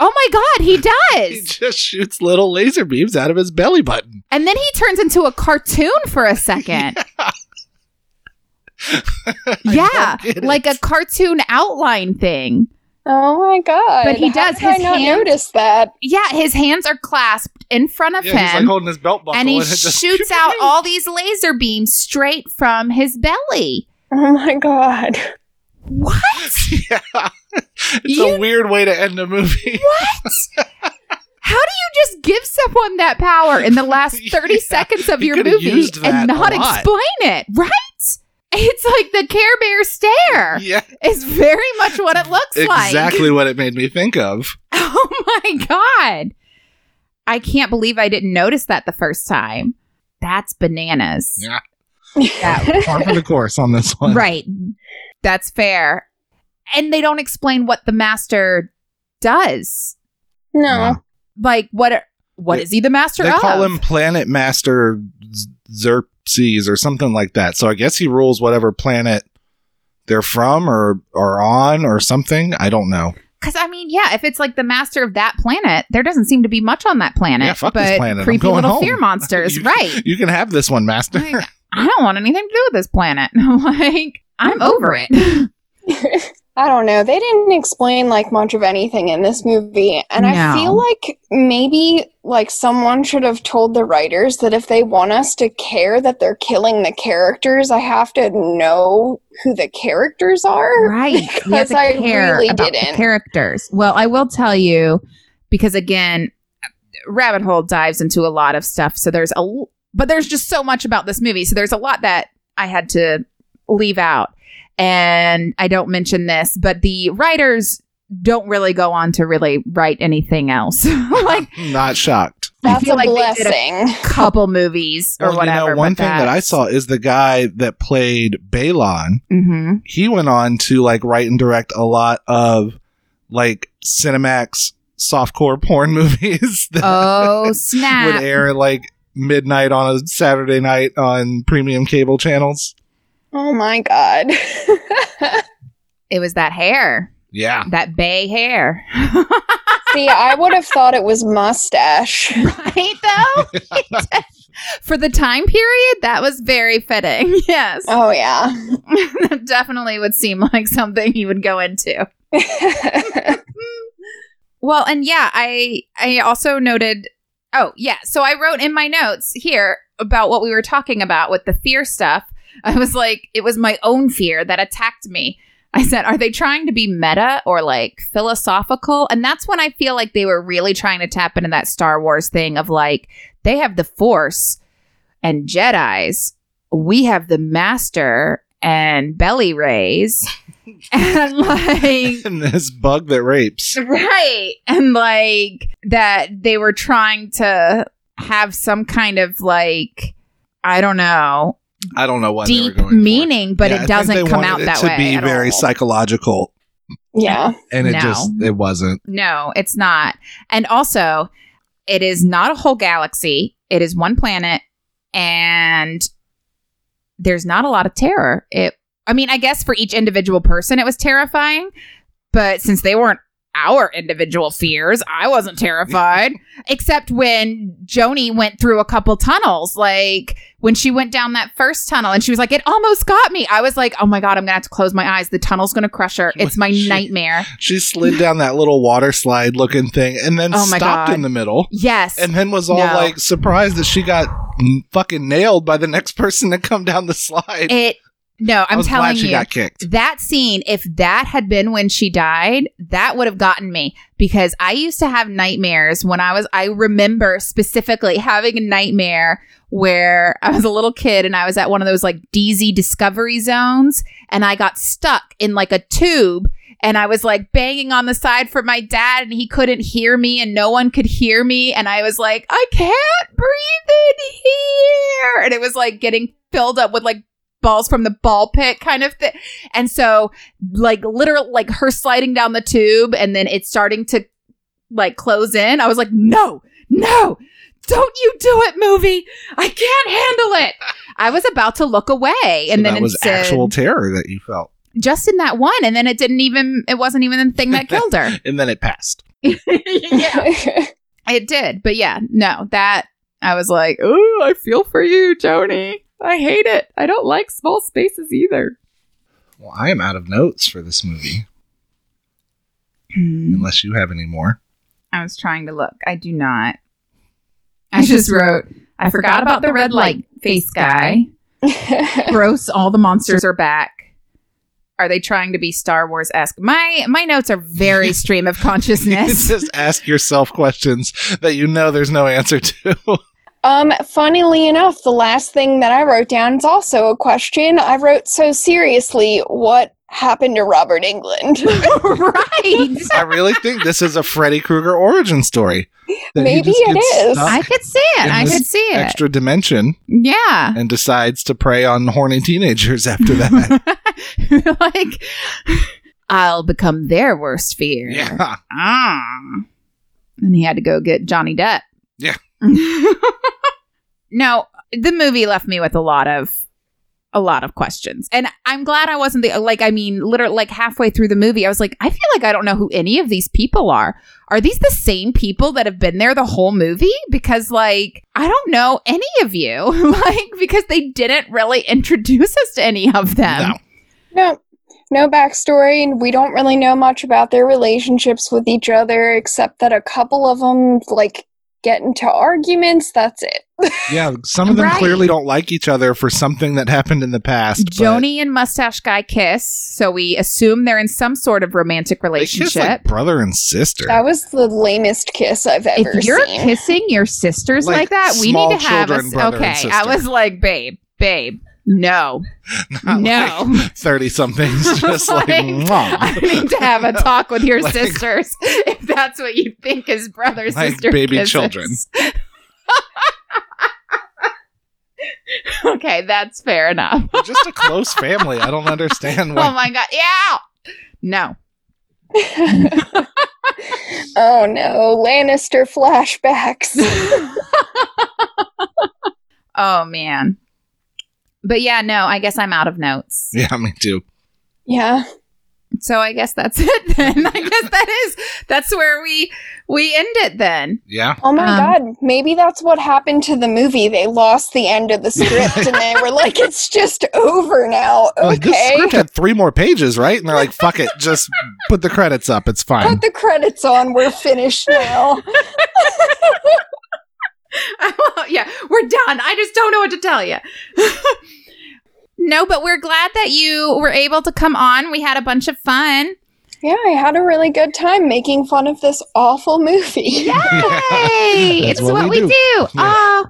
Oh my god, he [laughs] does. he just shoots little laser beams out of his belly button. and then he turns into a cartoon for a second. [laughs] [laughs] I yeah, don't it. like a cartoon outline thing. Oh my god! But he How does, did I his not hand- notice that? Yeah, his hands are clasped in front of yeah, he's like him. holding his belt buckle and he it just shoots out all these laser beams straight from his belly. Oh my god! What? [laughs] yeah. It's You- a weird way to end a movie. What? [laughs] How do you just give someone that power in the last [laughs] 30 Yeah, seconds of your movie and not explain it? Right? It's like the Care Bear stare. yeah, It's very much what it looks like. exactly what it made me think of. Oh my God. I can't believe I didn't notice that the first time. That's bananas. Yeah, That- par for the course on this one. Right. That's fair. And they don't explain what the master does. no. Like what are, what They- is he the master They of? call him Planet Master Z- Xerxes or something like that. So I guess he rules whatever planet they're from or or on or something. I don't know. Cuz I mean, yeah, if it's like the master of that planet, there doesn't seem to be much on that planet. Yeah, fuck but this planet. I'm creepy going little home. fear [laughs] monsters, You- right? You can have this one, Master. Like, I don't want anything to do with this planet. [laughs] like, I'm over it. [laughs] I don't know. They didn't explain like much of anything in this movie, and I feel like maybe like someone should have told the writers that if they want us to care that they're killing the characters, I have to know who the characters are. Right. [laughs] Because I really about the didn't. characters. Well, I will tell you because again, Rabbit Hole dives into a lot of stuff. So there's a l- but there's just so much about this movie. So there's a lot that I had to leave out. And I don't mention this, but the writers don't really go on to really write anything else. [laughs] like Not shocked. I That's feel a like they did a blessing. couple movies or Well, whatever. You know, one thing that I saw is the guy that played Baelon. Mhm. He went on to like write and direct a lot of like Cinemax softcore porn [laughs] movies [laughs] that Oh would air like midnight on a Saturday night on premium cable channels. Oh my god. It was that hair, Yeah. that bay hair, See, I would have thought it was mustache. [laughs] right? Though [laughs] [laughs] for the time period, that was very fitting. Yes, Oh yeah. that definitely would seem like something you would go into. Well, and yeah, I I also noted oh, yeah. So I wrote in my notes here about what we were talking about with the fear stuff. [laughs] I was like it was my own fear that attacked me. I said, are they trying to be meta or like philosophical? And that's when I feel like they were really trying to tap into that Star Wars thing of like they have the Force and Jedi's. We have the Master and belly rays. [laughs] and like And this bug that rapes. Right. And like that they were trying to have some kind of like I don't know, I don't know what they were deep going for. meaning, but Yeah, it doesn't they come out it that to way. be at very all. psychological, yeah. and it No. just it wasn't. No, it's not. And also, it is not a whole galaxy. It is one planet and there's not a lot of terror. It I mean, I guess for each individual person it was terrifying, but since they weren't our individual fears, I wasn't terrified [laughs] except when Joanie went through a couple tunnels like when she went down that first tunnel and she was like it almost got me. I was like, "Oh my god, I'm going to have to close my eyes. The tunnel's going to crush her. It's my [laughs] She- nightmare." She slid down that little water slide looking thing, and then Oh stopped God. in the middle, Yes. and then was all No. like surprised that she got fucking nailed by the next person to come down the slide. It no, I'm telling you. that scene, if that had been when she died, that would have gotten me because I used to have nightmares when I was, I remember specifically having a nightmare where I was a little kid and I was at one of those like DZ discovery zones and I got stuck in like a tube and I was like banging on the side for my dad and he couldn't hear me and no one could hear me and I was like I can't breathe in here and it was like getting filled up with like balls from the ball pit kind of thing. And so like literal like her sliding down the tube and then it's starting to like close in I was like no no don't you do it movie. I can't handle it. I was about to look away and So then that was instead, actual terror that you felt, just in that one and then it didn't even it wasn't even the thing that [laughs] killed her. And then it passed. [laughs] yeah. It did but yeah no that i was like oh i feel for you Joanie i hate it. I don't like small spaces either. Well, I am out of notes for this movie, hmm. unless you have any more. i was trying to look. I do not. I just wrote i forgot about the red light face guy. [laughs] Gross all the monsters are back. Are they trying to be star wars esque my my notes are very stream of [laughs] consciousness. Just ask yourself questions that you know there's no answer to. [laughs] Um, funnily enough, the last thing that I wrote down is also a question. I wrote so seriously, what happened to Robert Englund? [laughs] [laughs] right I really think this is a Freddy Krueger origin story. Maybe just it gets is. stuck i could see it i could see it Extra dimension yeah and decides to prey on horny teenagers after that. [laughs] like I'll become their worst fear. yeah. Ah. And he had to go get Johnny Depp. Yeah. No, the movie left me with a lot of a lot of questions. And I'm glad I wasn't the like I mean literally like halfway through the movie I was like I feel like I don't know who any of these people are. Are these the same people that have been there the whole movie? Because like I don't know any of you. [laughs] like because they didn't really introduce us to any of them. No. no, no backstory, and we don't really know much about their relationships with each other, except that a couple of them like get into arguments. That's it. [laughs] Yeah, some of them Right. clearly don't like each other for something that happened in the past. but Joanie and Mustache Guy kiss, so we assume they're in some sort of romantic they relationship. kiss like brother and sister. That was the lamest kiss I've ever seen. if you're seen. kissing your sisters Like like, that, we need to have children, us. brother Okay, I was like, babe, babe, no, [laughs] Not no. like 30 somethings [laughs] just like, Like. I need to have a talk with your [laughs] Like- sisters if that's what you think is brother Like sister baby kisses. children. okay, that's fair enough. They're just a close family. I don't understand Oh my god, yeah. No, oh no, Lannister flashbacks. oh man. But yeah, no, I guess I'm out of notes. [laughs] Yeah, me too. yeah. So I guess that's [laughs] it then. I guess that is that's where we we end it then. Yeah. Oh my Um, god, maybe that's what happened to the movie. They lost the end of the [laughs] script and they were like, it's just over now. Like, this Okay. script had three more pages, right? And they're like, fuck it, just put the credits up. It's fine. Put the credits on. We're finished now. [laughs] yeah, we're done. I just don't know what to tell you. [laughs] no, but we're glad that you were able to come on. We had a bunch of fun. Yeah, I had a really good time making fun of this awful movie. Yay! [laughs] That's it's what what, we we do. do. Yeah. Oh,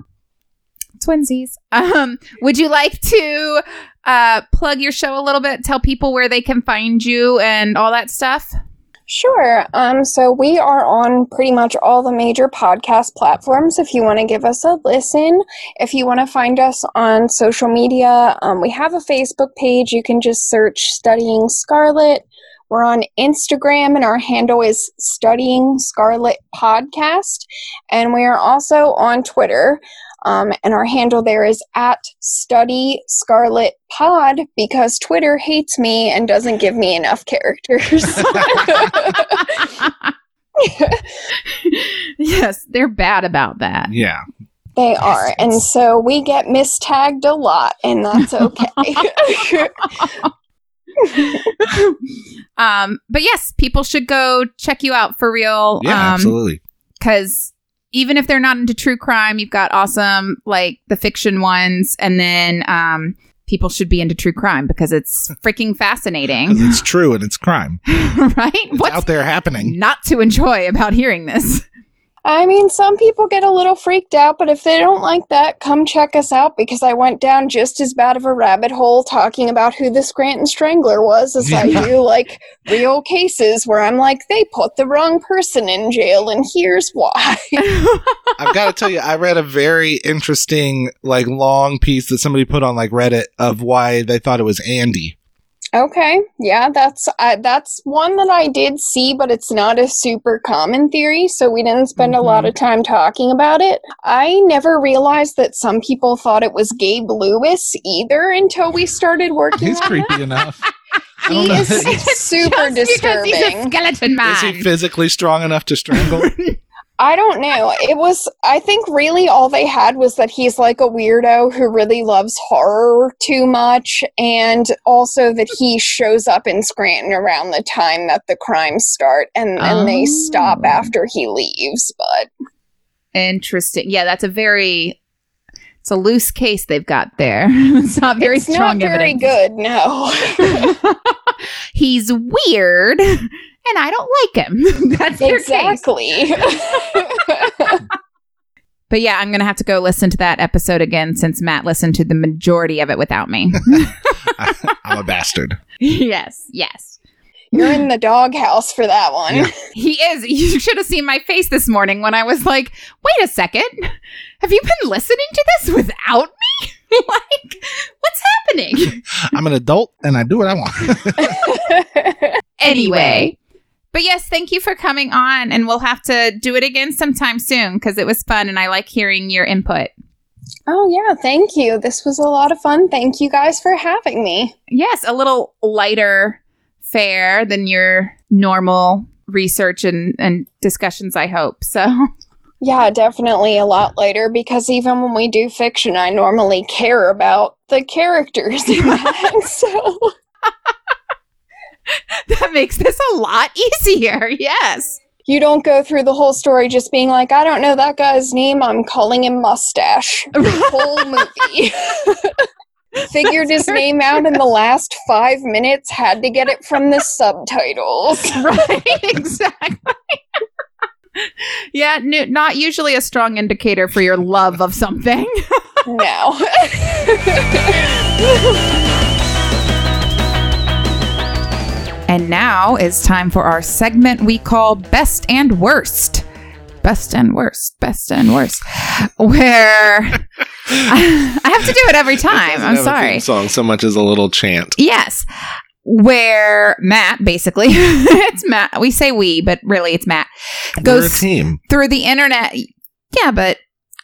twinsies. Um, would you like to uh, plug your show a little bit? Tell people where they can find you and all that stuff. Sure. Um, so we are on pretty much all the major podcast platforms if you want to give us a listen. If you want to find us on social media, um, we have a Facebook page. You can just search Studying Scarlet. We're on Instagram, and our handle is Studying Scarlet Podcast. And we are also on Twitter. Um, and our handle there is at Study Scarlet Pod because Twitter hates me and doesn't give me enough characters. [laughs] [laughs] yes, they're bad about that. yeah. They are. And so we get mistagged a lot, and that's okay. [laughs] um, but yes, people should go check you out for real. Yeah, um, absolutely. because even if they're not into true crime, you've got awesome like the fiction ones, and then um, people should be into true crime because it's freaking fascinating, it's true and it's crime. [laughs] right? It's What's out there happening. not to enjoy about hearing this? I mean, some people get a little freaked out, but if they don't like that, come check us out because I went down just as bad of a rabbit hole talking about who the Scranton Strangler was as I do like real cases where I'm like, they put the wrong person in jail, and here's why. [laughs] [laughs] I've got to tell you, I read a very interesting, like, long piece that somebody put on, like, Reddit of why they thought it was Andy. Okay, yeah, that's uh, that's one that I did see, but it's not a super common theory, so we didn't spend a lot of time talking about it. I never realized that some people thought it was Gabe Lewis either until we started [laughs] working He's on creepy enough. [laughs] He is Is [laughs] super Just because he's a skeleton man. Is he physically strong enough to strangle? I don't know. It was, I think, really all they had was that he's like a weirdo who really loves horror too much, and also that he shows up in Scranton around the time that the crimes start, and and they stop Oh. after he leaves. But Interesting. Yeah, that's a very it's a loose case they've got there. [laughs] it's not very it's strong not very evidence. good. No, [laughs] He's weird, and I don't like him. [laughs] That's their case. exactly. [laughs] But yeah, I'm gonna have to go listen to that episode again since Matt listened to the majority of it without me. [laughs] I'm a bastard. yes, yes, You're in the doghouse for that one. Yeah. he is. You should have seen my face this morning when I was like, "Wait a second, have you been listening to this without me? like, what's happening?" I'm an adult and I do what I want. anyway. But yes, thank you for coming on, and we'll have to do it again sometime soon because it was fun, and I like hearing your input. oh yeah, thank you. This was a lot of fun. Thank you guys for having me. Yes, a little lighter fare than your normal research and, and discussions, I hope. So, [laughs] Yeah, definitely a lot later because even when we do fiction, I normally care about the characters in that. [laughs] so, [laughs] [laughs] that makes this a lot [laughs] easier. Yes. you don't go through the whole story just being like, I don't know that guy's name, I'm calling him Mustache. [laughs] The whole movie. Figured his name out in the last five minutes, had to get it from the subtitles. Right, exactly. yeah, not usually a strong indicator for your love of something. No. And now is time for our segment we call Best and Worst. Best and Worst, Best and Worst. Where [laughs] I have to do it every time. I'm have a theme sorry. Song so much as a little chant. Yes. where Matt, basically, [laughs] it's Matt. We say we, but really it's Matt, We're a goes team. through the internet. Yeah, but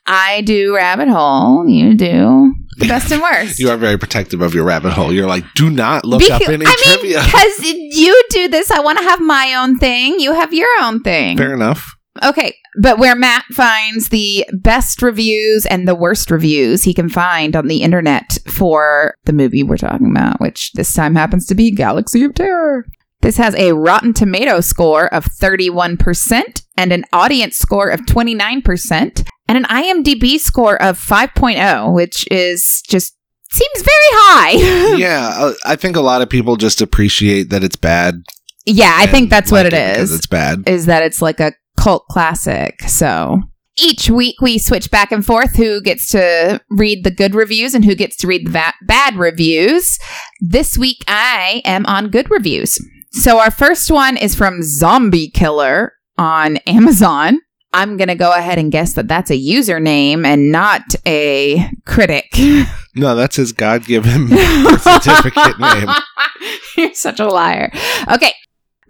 I do rabbit hole. You do the [laughs] best and worst. You are very protective of your rabbit hole. You're like, do not look up any I mean, trivia. because [laughs] you do this, I want to have my own thing. You have your own thing. Fair enough. Okay, but where Matt finds the best reviews and the worst reviews he can find on the internet for the movie we're talking about, which this time happens to be Galaxy of Terror. This has a Rotten Tomato score of 31% and an audience score of 29% and an IMDb score of 5.0, which is just seems very high. [laughs] yeah, uh, I think a lot of people just appreciate that it's bad. yeah, I think that's what like it because is. It's bad. is that it's like a cult classic. So each week we switch back and forth who gets to read the good reviews and who gets to read the va- bad reviews. This week I am on good reviews. So our first one is from Zombie Killer on Amazon. I'm going to go ahead and guess that that's a username and not a critic. [laughs] No, that's his God given [laughs] certificate name. [laughs] You're such a liar. Okay.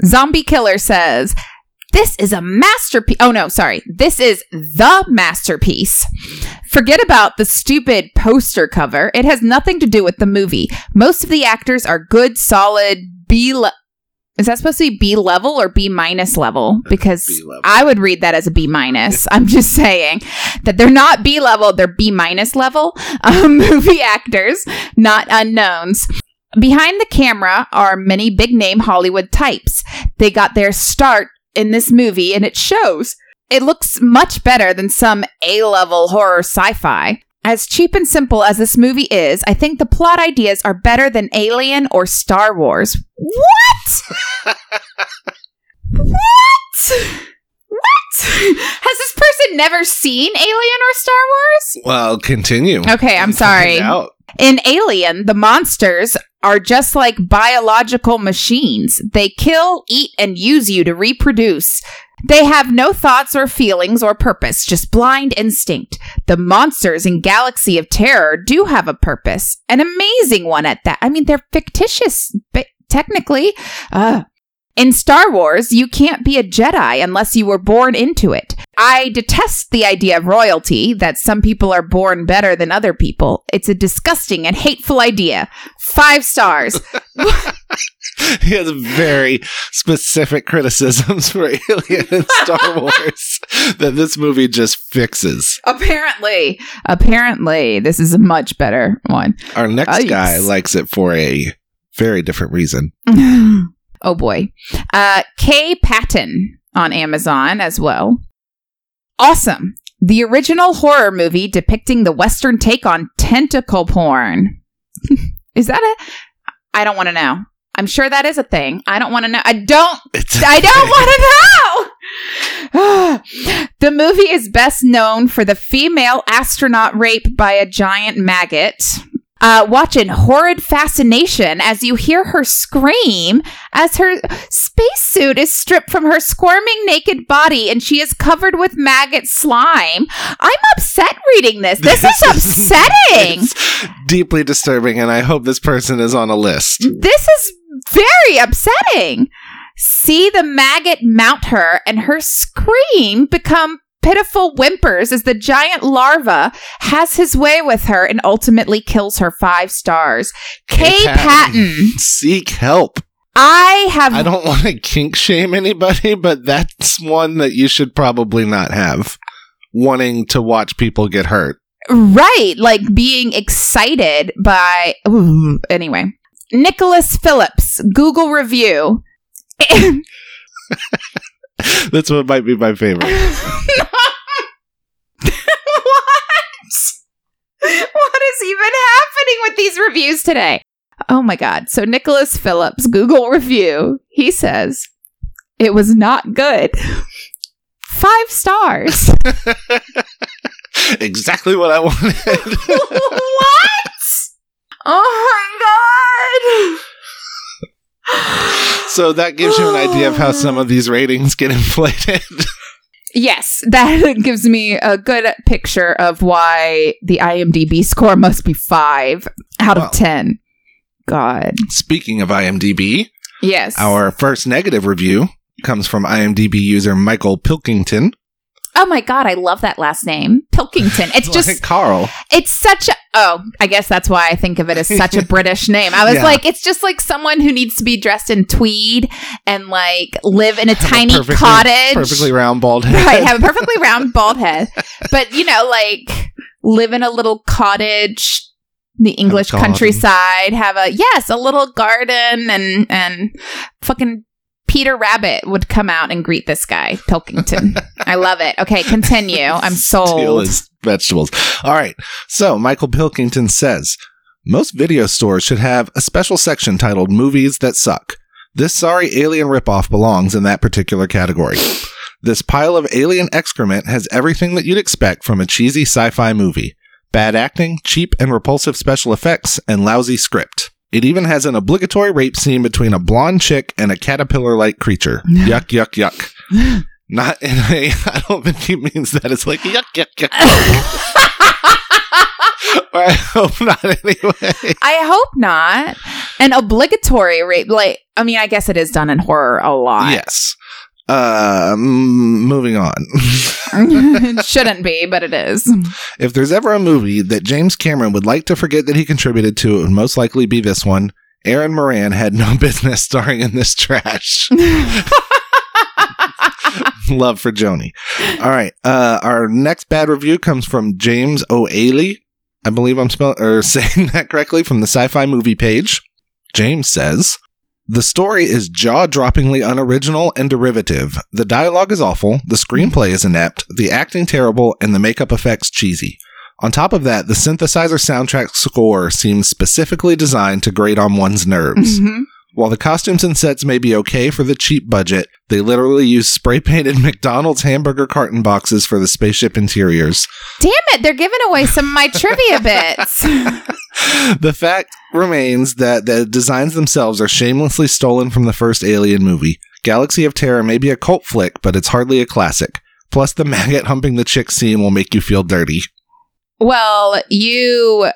Zombie Killer says, This is a masterpiece. Oh, no, sorry. This is the masterpiece. Forget about the stupid poster cover. It has nothing to do with the movie. Most of the actors are good, solid B Is that supposed to be B level or B minus level? Because level. I would read that as a B minus. I'm just saying that they're not B level, they're B minus level [laughs] um, movie actors, not unknowns. Behind the camera are many big name Hollywood types. They got their start in this movie and it shows. It looks much better than some A level horror sci fi. As cheap and simple as this movie is, I think the plot ideas are better than Alien or Star Wars. What? [laughs] what? What? [laughs] Has this person never seen Alien or Star Wars? Well, continue. Okay, I'm sorry. In Alien, the monsters are just like biological machines. They kill, eat, and use you to reproduce. They have no thoughts or feelings or purpose, just blind instinct. The monsters in Galaxy of Terror do have a purpose, an amazing one at that. I mean, they're fictitious, but technically. Uh, in Star Wars, you can't be a Jedi unless you were born into it. I detest the idea of royalty, that some people are born better than other people. It's a disgusting and hateful idea. Five stars. [laughs] [laughs] He has very specific criticisms for Alien and Star [laughs] Wars that this movie just fixes. apparently, apparently, this is a much better one. Our next guy likes it for a very different reason. Oh boy. Uh, Kay Patton on Amazon as well. Awesome. The original horror movie depicting the Western take on tentacle porn. [laughs] is that a. I don't want to know. I'm sure that is a thing. I don't want to know. I don't I don't want to know. [sighs] the movie is best known for the female astronaut rape by a giant maggot. Uh, watch in horrid fascination as you hear her scream as her spacesuit is stripped from her squirming naked body and she is covered with maggot slime. I'm upset reading this. This, is [laughs] upsetting. It's deeply disturbing, and I hope this person is on a list. This is very upsetting. See the maggot mount her and her scream become pitiful whimpers as the giant larva has his way with her and ultimately kills her five stars. Kay Patton. [laughs] Seek help. I have I don't want to kink shame anybody, but that's one that you should probably not have. Wanting to watch people get hurt. right like being excited by Ooh, anyway. Nicholas Phillips Google review. [laughs] [laughs] [laughs] That's what might be my favorite. [laughs] what? What is even happening with these reviews today? Oh my God. So, Nicholas Phillips, Google review, he says, it was not good. Five stars. [laughs] exactly what I wanted. what? Oh my God. So that gives you an idea of how some of these ratings get inflated. Yes, that [laughs] gives me a good picture of why the IMDb score must be five out Well. of 10. God. Speaking of IMDb, Yes. our first negative review comes from IMDb user Michael Pilkington. Oh my God, I love that last name. Pilkington. It's [laughs] just like Karl. It's such a oh, I guess that's why I think of it as such a [laughs] British name. I was Yeah. like, it's just like someone who needs to be dressed in tweed and like live in a Have a tiny perfectly- cottage. Perfectly round bald head. right, have a perfectly [laughs] round bald head. But you know, like live in a little cottage the English countryside, have a yes, a little garden and and fucking Peter Rabbit would come out and greet this guy, Pilkington. I love it. Okay, continue. I'm [laughs] Steal sold. his vegetables. All right. So Michael Pilkington says most video stores should have a special section titled "Movies That Suck." This sorry alien ripoff belongs in that particular category. This pile of alien excrement has everything that you'd expect from a cheesy sci-fi movie: bad acting, cheap and repulsive special effects, and lousy script. It even has an obligatory rape scene between a blonde chick and a caterpillar-like creature. [laughs] yuck, yuck, yuck. [gasps] Not in a. [laughs] I don't think he means that. It's like yuck, yuck, yuck. Or [laughs] I hope not. Anyway. I hope not. An obligatory rape, like I mean, I guess it is done in horror a lot. Yes. Uh, mm, moving on. it [laughs] [laughs] shouldn't be, but it is. if there's ever a movie that James Cameron would like to forget that he contributed to, it would most likely be this one. Erin Moran had no [laughs] business starring in this trash. Love for Joanie. All right. Uh, our next bad review comes from James O'Ailey. I believe I'm spelling or saying that correctly from the sci-fi movie page. James says, the story is jaw-droppingly unoriginal and derivative. The dialogue is awful, the screenplay is inept, the acting terrible, and the makeup effects cheesy. On top of that, the synthesizer soundtrack score seems specifically designed to grate on one's nerves. Mhm. While the costumes and sets may be okay for the cheap budget, they literally use spray painted [laughs] McDonald's hamburger carton boxes for the spaceship interiors. Damn it, they're giving away some of my trivia [laughs] bits. the fact remains that the designs themselves are shamelessly stolen from the first Alien movie. Galaxy of Terror may be a cult flick, but it's hardly a classic. Plus, the [laughs] maggot humping the chick scene will make you feel dirty. Well, you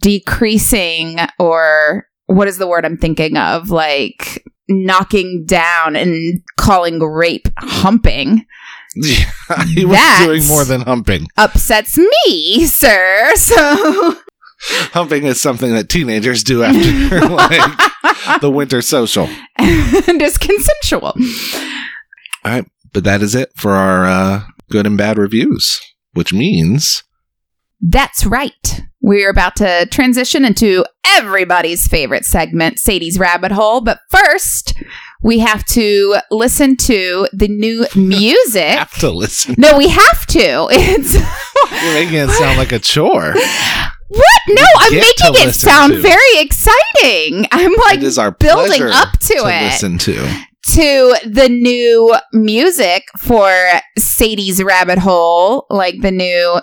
decreasing or what is the word I'm thinking of? Like knocking down and calling rape humping Yeah, [laughs] he was That- doing more than humping. upsets me, sir. [laughs] So Humping is something that teenagers do after [laughs] like the winter social. and it's consensual. All right, but that is it for our uh, good and bad reviews, which means That's right. We're about to transition into everybody's favorite segment, Sadie's Rabbit Hole. But first, we have to listen to the new [laughs] music. have to listen. no, we have to. [laughs] It's You're making it sound like a chore. what? No, I'm making it sound to. very exciting. I'm like it is our building up to, to it. listen to. to the new music for Sadie's Rabbit Hole, like the new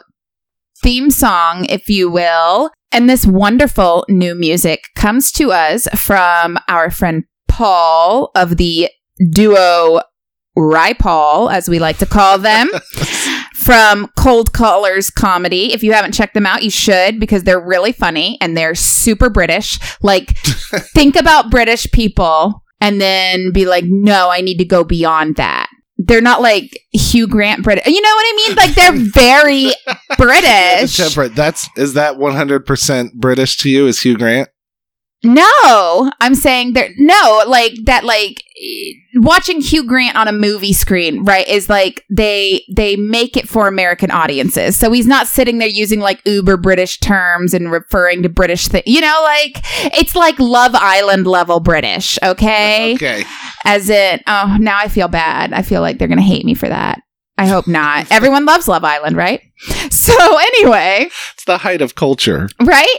theme song, if you will. And this wonderful new music comes to us from our friend Paul of the duo Paul, as we like to call them. [laughs] From Cold Callers Comedy. If you haven't checked them out, you should because they're really funny and they're super British. Like, [laughs] think about British people and then be like, no, I need to go beyond that. They're not like Hugh Grant British. You know what I mean? Like they're very [laughs] British. Temperate. That's is that 100 percent British to you? Is Hugh Grant? No, I'm saying there. No, like that. Like watching Hugh Grant on a movie screen, right? Is like they they make it for American audiences. So he's not sitting there using like uber British terms and referring to British things. You know, like it's like Love Island level British. Okay, Okay. As in oh now I feel bad. I feel like they're gonna hate me for that. I hope not. [laughs] Everyone loves Love Island, right? So [laughs] anyway, It's the height of culture. right?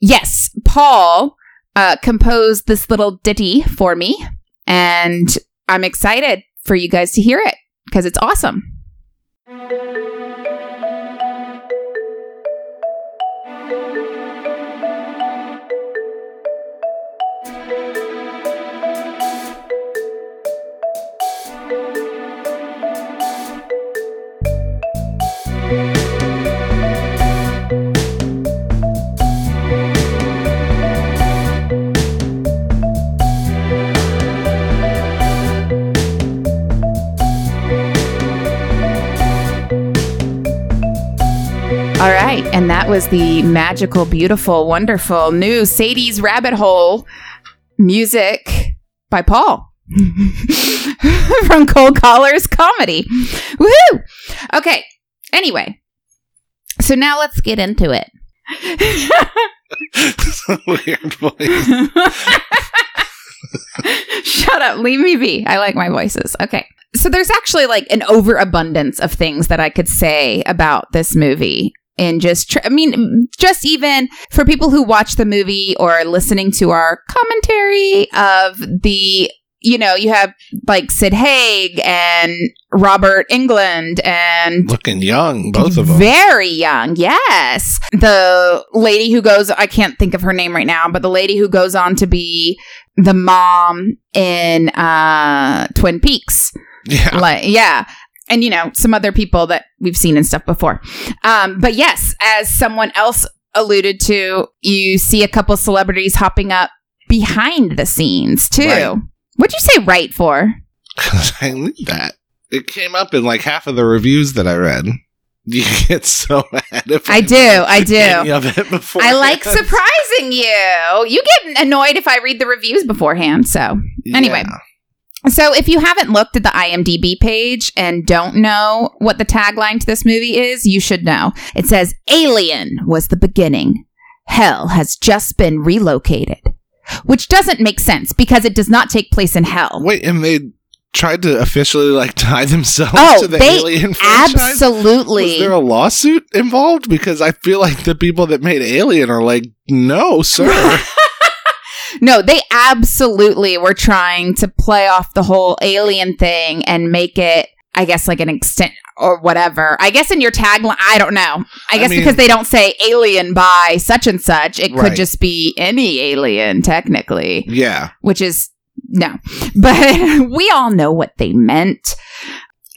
Yes, Paul uh, composed this little ditty for me, and I'm excited for you guys to hear it because it's awesome. All right, and that was the magical, beautiful, wonderful new Sadie's Rabbit Hole music by Paul [laughs] from Cold Callers Comedy. Woohoo! Okay, anyway, so now let's get into it. [laughs] Weird voice. [laughs] Shut up, leave me be. I like my voices. Okay. So there's actually like an overabundance of things that I could say about this movie. And just, tr- I mean, just even for people who watch the movie or listening to our commentary of the, you know, you have like Sid Haig and Robert Englund and Looking young, both of them. very young, yes. The lady who goes, I can't think of her name right now, but the lady who goes on to be the mom in uh, Twin Peaks. Yeah. Like, yeah. And, you know, some other people that we've seen and stuff before. Um, but yes, as someone else alluded to, you see a couple celebrities hopping up behind the scenes too. Right. What'd you say right for? [laughs] I knew that. It came up in like half of the reviews that I read. [laughs] You get so mad if I do, I do. any of it before. I like [laughs] surprising you. You get annoyed if I read the reviews beforehand. So, anyway. So if you haven't looked at the IMDb page and don't know what the tagline to this movie is, you should know. It says Alien was the beginning. Hell has just been relocated. Which doesn't make sense because it does not take place in hell. Wait, and they tried to officially like [laughs] tie themselves Oh, to the they Alien franchise. Absolutely. Was there a lawsuit involved? Because I feel like the people that made Alien are like, no, sir. [laughs] No, they absolutely were trying to play off the whole alien thing and make it, I guess, like an extent or whatever. I guess in your tagline, I don't know. I I guess mean- because they don't say alien by such and such, it could just be any alien, technically, yeah. which is no. [laughs] But we all know what they meant.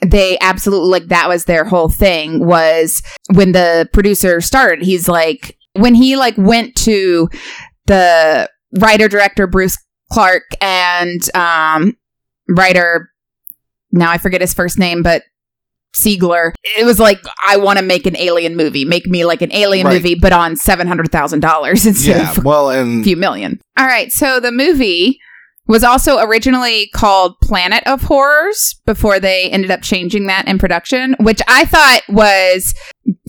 They absolutely like that was their whole thing was when the producer started, he's like, when he like went to the writer director Bruce Clark and um writer now I forget his first name but Siegler it was like I want to make an alien movie make me like an alien Right. movie but on $700,000 [laughs] instead Yeah. of Well, a few million all right so the movie was also originally called Planet of Horrors before they ended up changing that in production, which I thought was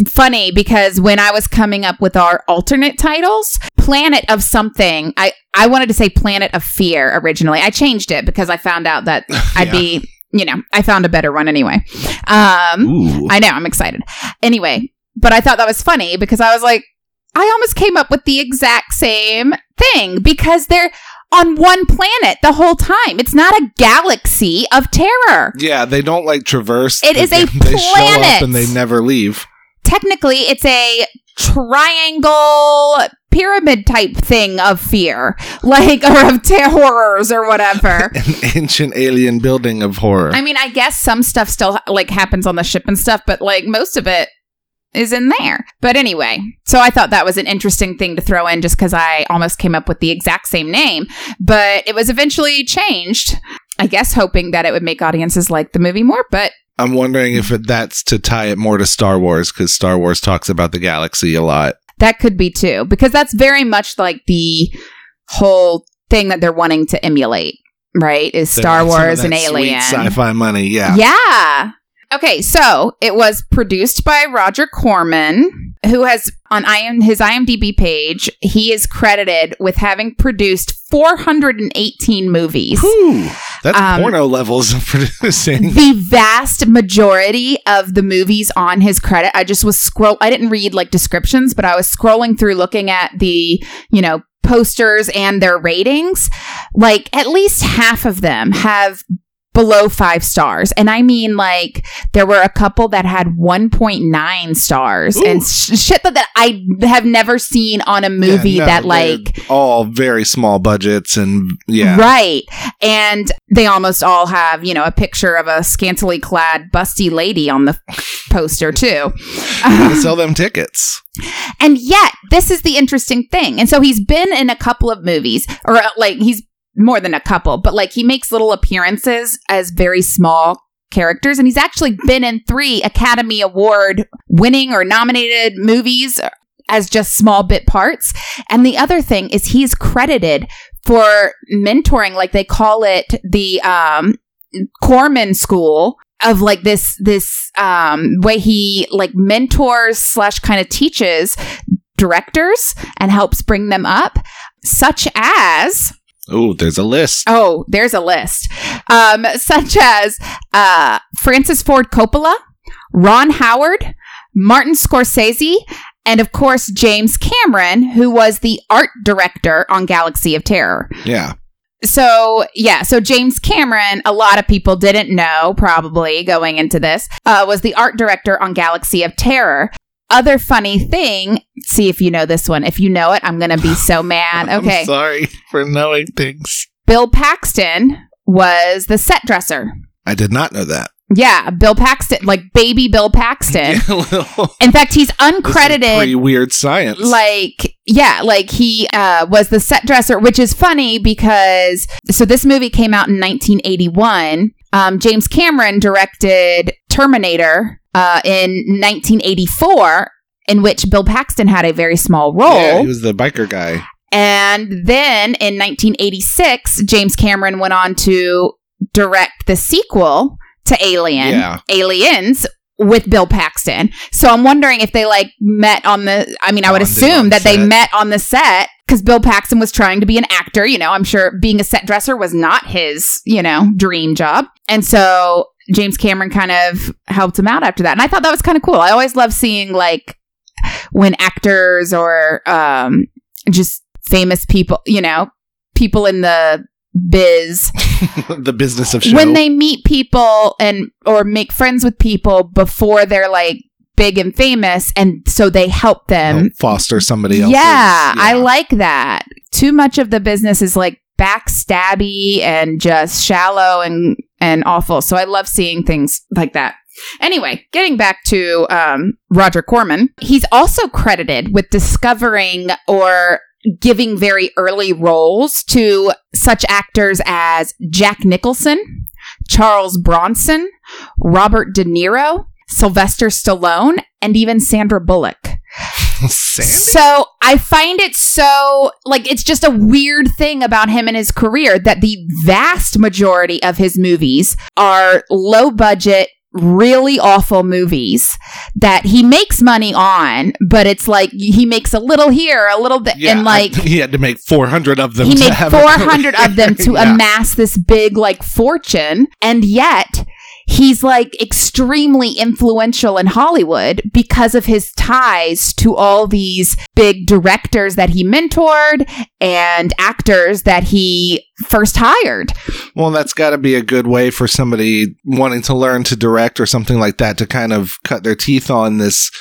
funny because when I was coming up with our alternate titles, Planet of something, I, I wanted to say Planet of Fear originally. I changed it because I found out that [laughs] I'd Yeah. be, you know, I found a better one anyway. Um, Ooh. I know, I'm excited. Anyway, but I thought that was funny because I was like, I almost came up with the exact same thing because they're on one planet the whole time. It's not a galaxy of terror. yeah, they don't like traverse. It is a They planet. and they never leave. Technically, it's a triangle pyramid type thing of fear, like, or of terrors or whatever. [laughs] An ancient alien building of horror. I mean, I guess some stuff still like happens on the ship and stuff, but like most of it is in there. But anyway, so I thought that was an interesting thing to throw in just because I almost came up with the exact same name, but it was eventually changed. I guess hoping that it would make audiences like the movie more, but I'm wondering if it, that's to tie it more to Star Wars because Star Wars talks about the galaxy a lot. That could be too, because that's very much like the whole thing that they're wanting to emulate, right? Is Star Wars and Alien. sci-fi money. Yeah. Yeah. Okay, so it was produced by Roger Corman, who has on IM, his IMDb page, he is credited with having produced 418 movies. Whew, that's Um, porno levels of [laughs] producing. The vast majority of the movies on his credit, I just was scroll. I didn't read like descriptions, but I was scrolling through looking at the, you know, posters and their ratings. Like at least half of them have below five stars. And I mean, like, there were a couple that had 1.9 stars Ooh. and sh- shit that, that I have never seen on a movie Yeah, no, that, like, all very small budgets and yeah. Right. And they almost all have, you know, a picture of a scantily clad, busty lady on the [laughs] poster, too. [laughs] Sell them tickets. And yet, this is the interesting thing. And so he's been in a couple of movies, or uh, like he's more than a couple, but like he makes little appearances as very small characters, and he's actually been in three Academy Award winning or nominated movies as just small bit parts. And the other thing is he's credited for mentoring, like they call it the um, Corman School of like this this um, way he like mentors slash kind of teaches directors and helps bring them up, such as Oh, there's a list. Oh, there's a list. Um, such as uh, Francis Ford Coppola, Ron Howard, Martin Scorsese, and of course, James Cameron, who was the art director on Galaxy of Terror. Yeah. So, yeah, so James Cameron, a lot of people didn't know, probably going into this, uh, was the art director on Galaxy of Terror. Other funny thing, see if you know this one. If you know it, I'm going to be [laughs] so mad. Okay. I'm sorry for knowing things. Bill Paxton was the set dresser. I did not know that. Yeah, Bill Paxton, like baby Bill Paxton. [laughs] Yeah, little- In fact, he's uncredited. Pretty weird science. Like, yeah, like he uh, was the set dresser, which is funny because so this movie came out in 1981. Um, James Cameron directed Terminator uh, in 1984, in which Bill Paxton had a very small role. yeah, he was the biker guy. And then in 1986, James Cameron went on to direct the sequel to Alien, Yeah. Aliens, with Bill Paxton. So I'm wondering if they like met on the. I mean, I would assume that they met on the set because Bill Paxton was trying to be an actor. You know, I'm sure being a set dresser was not his, you know, dream job. And so James Cameron kind of helped him out after that. And I thought that was kind of cool. I always love seeing like when actors or um, just famous people, you know, people in the biz [laughs] the business of show. when they meet people and or make friends with people before they're like big and famous and so they help them Help foster somebody else. yeah, i like that too much of the business is like backstabby and just shallow and and awful so i love seeing things like that anyway getting back to um, roger corman he's also credited with discovering or giving very early roles to such actors as Jack Nicholson, Charles Bronson, Robert De Niro, Sylvester Stallone, and even Sandra Bullock. Sandy? So I find it so like it's just a weird thing about him and his career that the vast majority of his movies are low budget really awful movies that he makes money on but it's like he makes a little here a little bit Yeah, and like I- [laughs] he had to make 400 of them. he to made 400 of them to [laughs] Yeah. amass this big like fortune and yet he's like extremely influential in hollywood because of his ties to all these big directors that he mentored and actors that he first hired. Well, that's got to be a good way for somebody wanting to learn to direct or something like that to kind of cut their teeth on this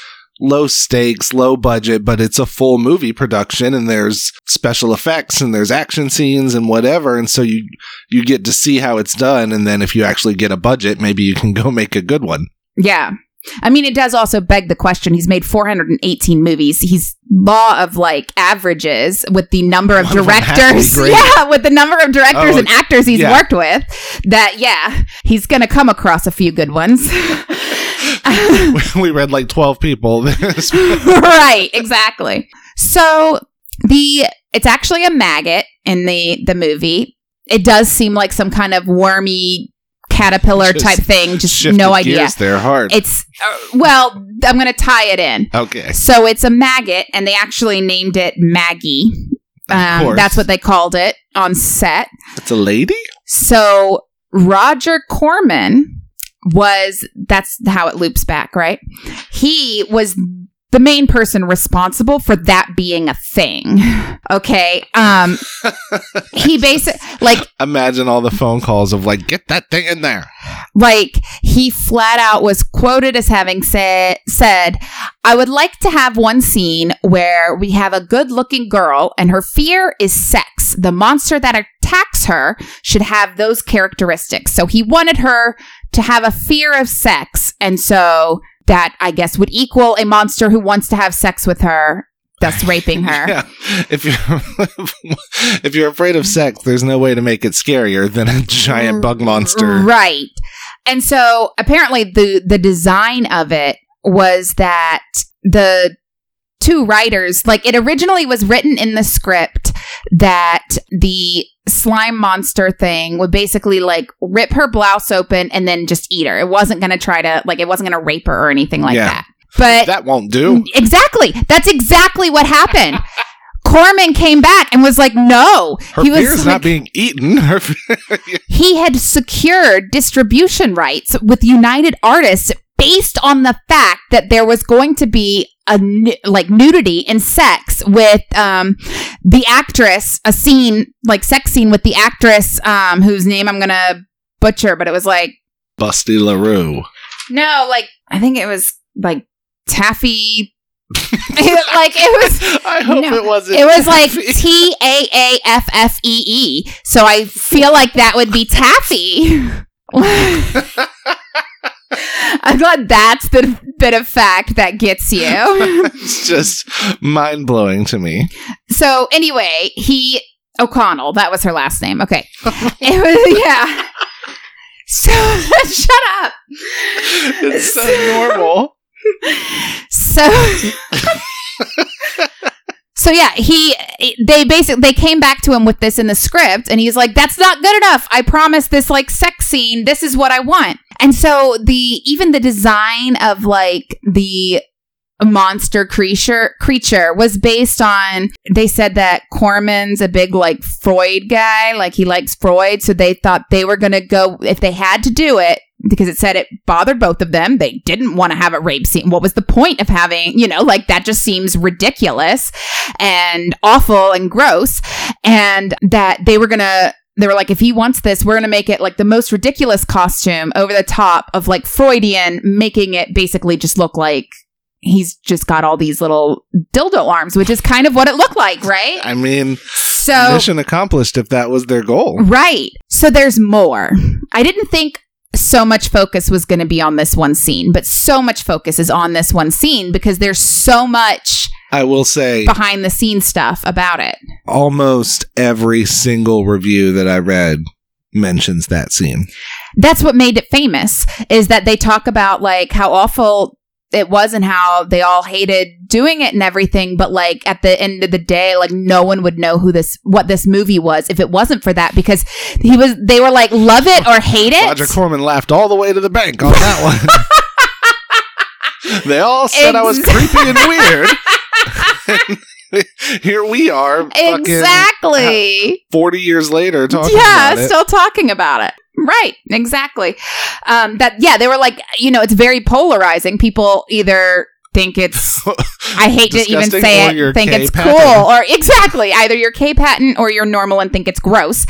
low stakes, low budget, but it's a full movie production and there's special effects and there's action scenes and whatever. And so you, you get to see how it's done. And then if you actually get a budget, maybe you can [laughs] go make a good one. yeah I mean, it does also beg the question. He's made 418 movies. He's law of like averages with the number of One of them has to be directors. [laughs] great. Yeah, with the number of directors Oh, and actors he's yeah. worked with. That, yeah, he's going to come across a few good ones. [laughs] [laughs] we read like 12 people. [laughs] Right, exactly. So the it's actually a maggot in the the movie. It does seem like some kind of wormy caterpillar Just type thing. Just no idea. hard. It's uh, well, I'm going to tie it in. okay. So it's a maggot, and they actually named it Maggie. Um, that's what they called it on set. It's a lady? So Roger Corman was that's how it loops back, right? He was the main person responsible for that being a thing. [laughs] Okay. Um he [laughs] basically like Imagine all the phone calls of like, get that thing in there. like he flat out was quoted as having said said i would like to have one scene where we have a good looking girl and her fear is sex the monster that attacks her should have those characteristics so he wanted her to have a fear of sex and so that i guess would equal a monster who wants to have sex with her thus [laughs] raping her Yeah. If you're [laughs] if you're afraid of sex, there's no way to make it scarier than a giant bug monster. Right. And so apparently the the design of it was that the two writers like it originally was written in the script that the slime monster thing would basically like rip her blouse open and then just eat her. It wasn't going to try to like it wasn't going to rape her or anything like Yeah. that. But That won't do. exactly, that's exactly what happened. [laughs] Corman came back and was like, "No." Her he was like, not being eaten. [laughs] He had secured distribution rights with United Artists based on the fact that there was going to be a like nudity and sex with um the actress a scene like sex scene with the actress um whose name I'm gonna butcher but it was like Busty LaRue. no like I think it was like taffy [laughs] like it was I hope No, it wasn't. it was like T A A F F E E. So I feel like that would be taffy. [laughs] I'm glad that's the bit of fact that gets you. [laughs] it's just mind blowing to me. so anyway, he O'Connell, that was her last name. Okay. [laughs] It was yeah. So [laughs] shut up. It's so normal. So So yeah, he they basically they came back to him with this in the script and he's like that's not good enough. I promise this like sex scene. This is what I want. And so the even the design of like the monster creature creature was based on they said that Corman's a big like Freud guy, like he likes Freud, so they thought they were going to go if they had to do it because it said it bothered both of them. They didn't want to have a rape scene. What was the point of having, you know, like that just seems ridiculous and awful and gross and that they were going to they were like, if he wants this, we're going to make it like the most ridiculous costume over the top of like Freudian, making it basically just look like he's just got all these little dildo arms, which is kind of what it looked like, right? I mean, So, mission accomplished if that was their goal. right. So there's more. I didn't think so much focus was going to be on this one scene, but so much focus is on this one scene because there's so much I will say behind the scenes stuff about it. almost every single review that I read mentions that scene. that's what made it famous is that they talk about like how awful it was and how they all hated doing it and everything but like at the end of the day like no one would know who this what this movie was if it wasn't for that because he was they were like love it or hate it Roger Corman laughed all the way to the bank on that one. [laughs] they all said I was creepy and weird. [laughs] Here we are, exactly 40 years later, talking yeah about it. still talking about it right exactly um that yeah they were like you know it's very polarizing people either think it's I [laughs] hate to even say it. Think K it's patent. cool, or [laughs] exactly either you're K patent or you're normal and think it's gross.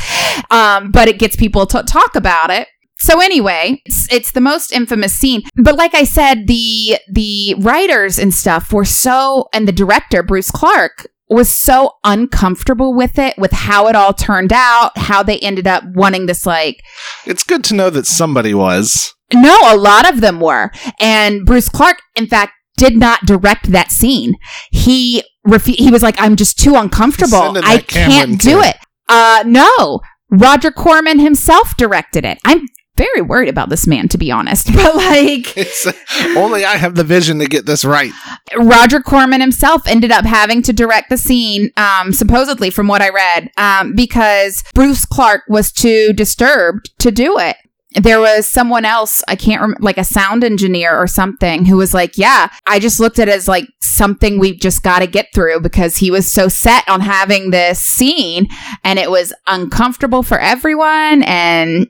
Um, but it gets people to talk about it. So anyway, it's, it's the most infamous scene. But like I said, the the writers and stuff were so, and the director Bruce Clark was so uncomfortable with it, with how it all turned out, how they ended up wanting this like It's good to know that somebody was. no, a lot of them were. And Bruce Clark, in fact, did not direct that scene. He refu- he was like, I'm just too uncomfortable. I can't do kid." it. Uh no. Roger Corman himself directed it. I'm very worried about this man, to be honest. [laughs] But like [laughs] It's, only I have the vision to get this right. Roger Corman himself ended up having to direct the scene, um, supposedly from what I read, um, because Bruce Clark was too disturbed to do it. There was someone else, I can't remember, like a sound engineer or something, who was like, Yeah, I just looked at it as like something we've just got to get through because he was so set on having this scene and it was uncomfortable for everyone. And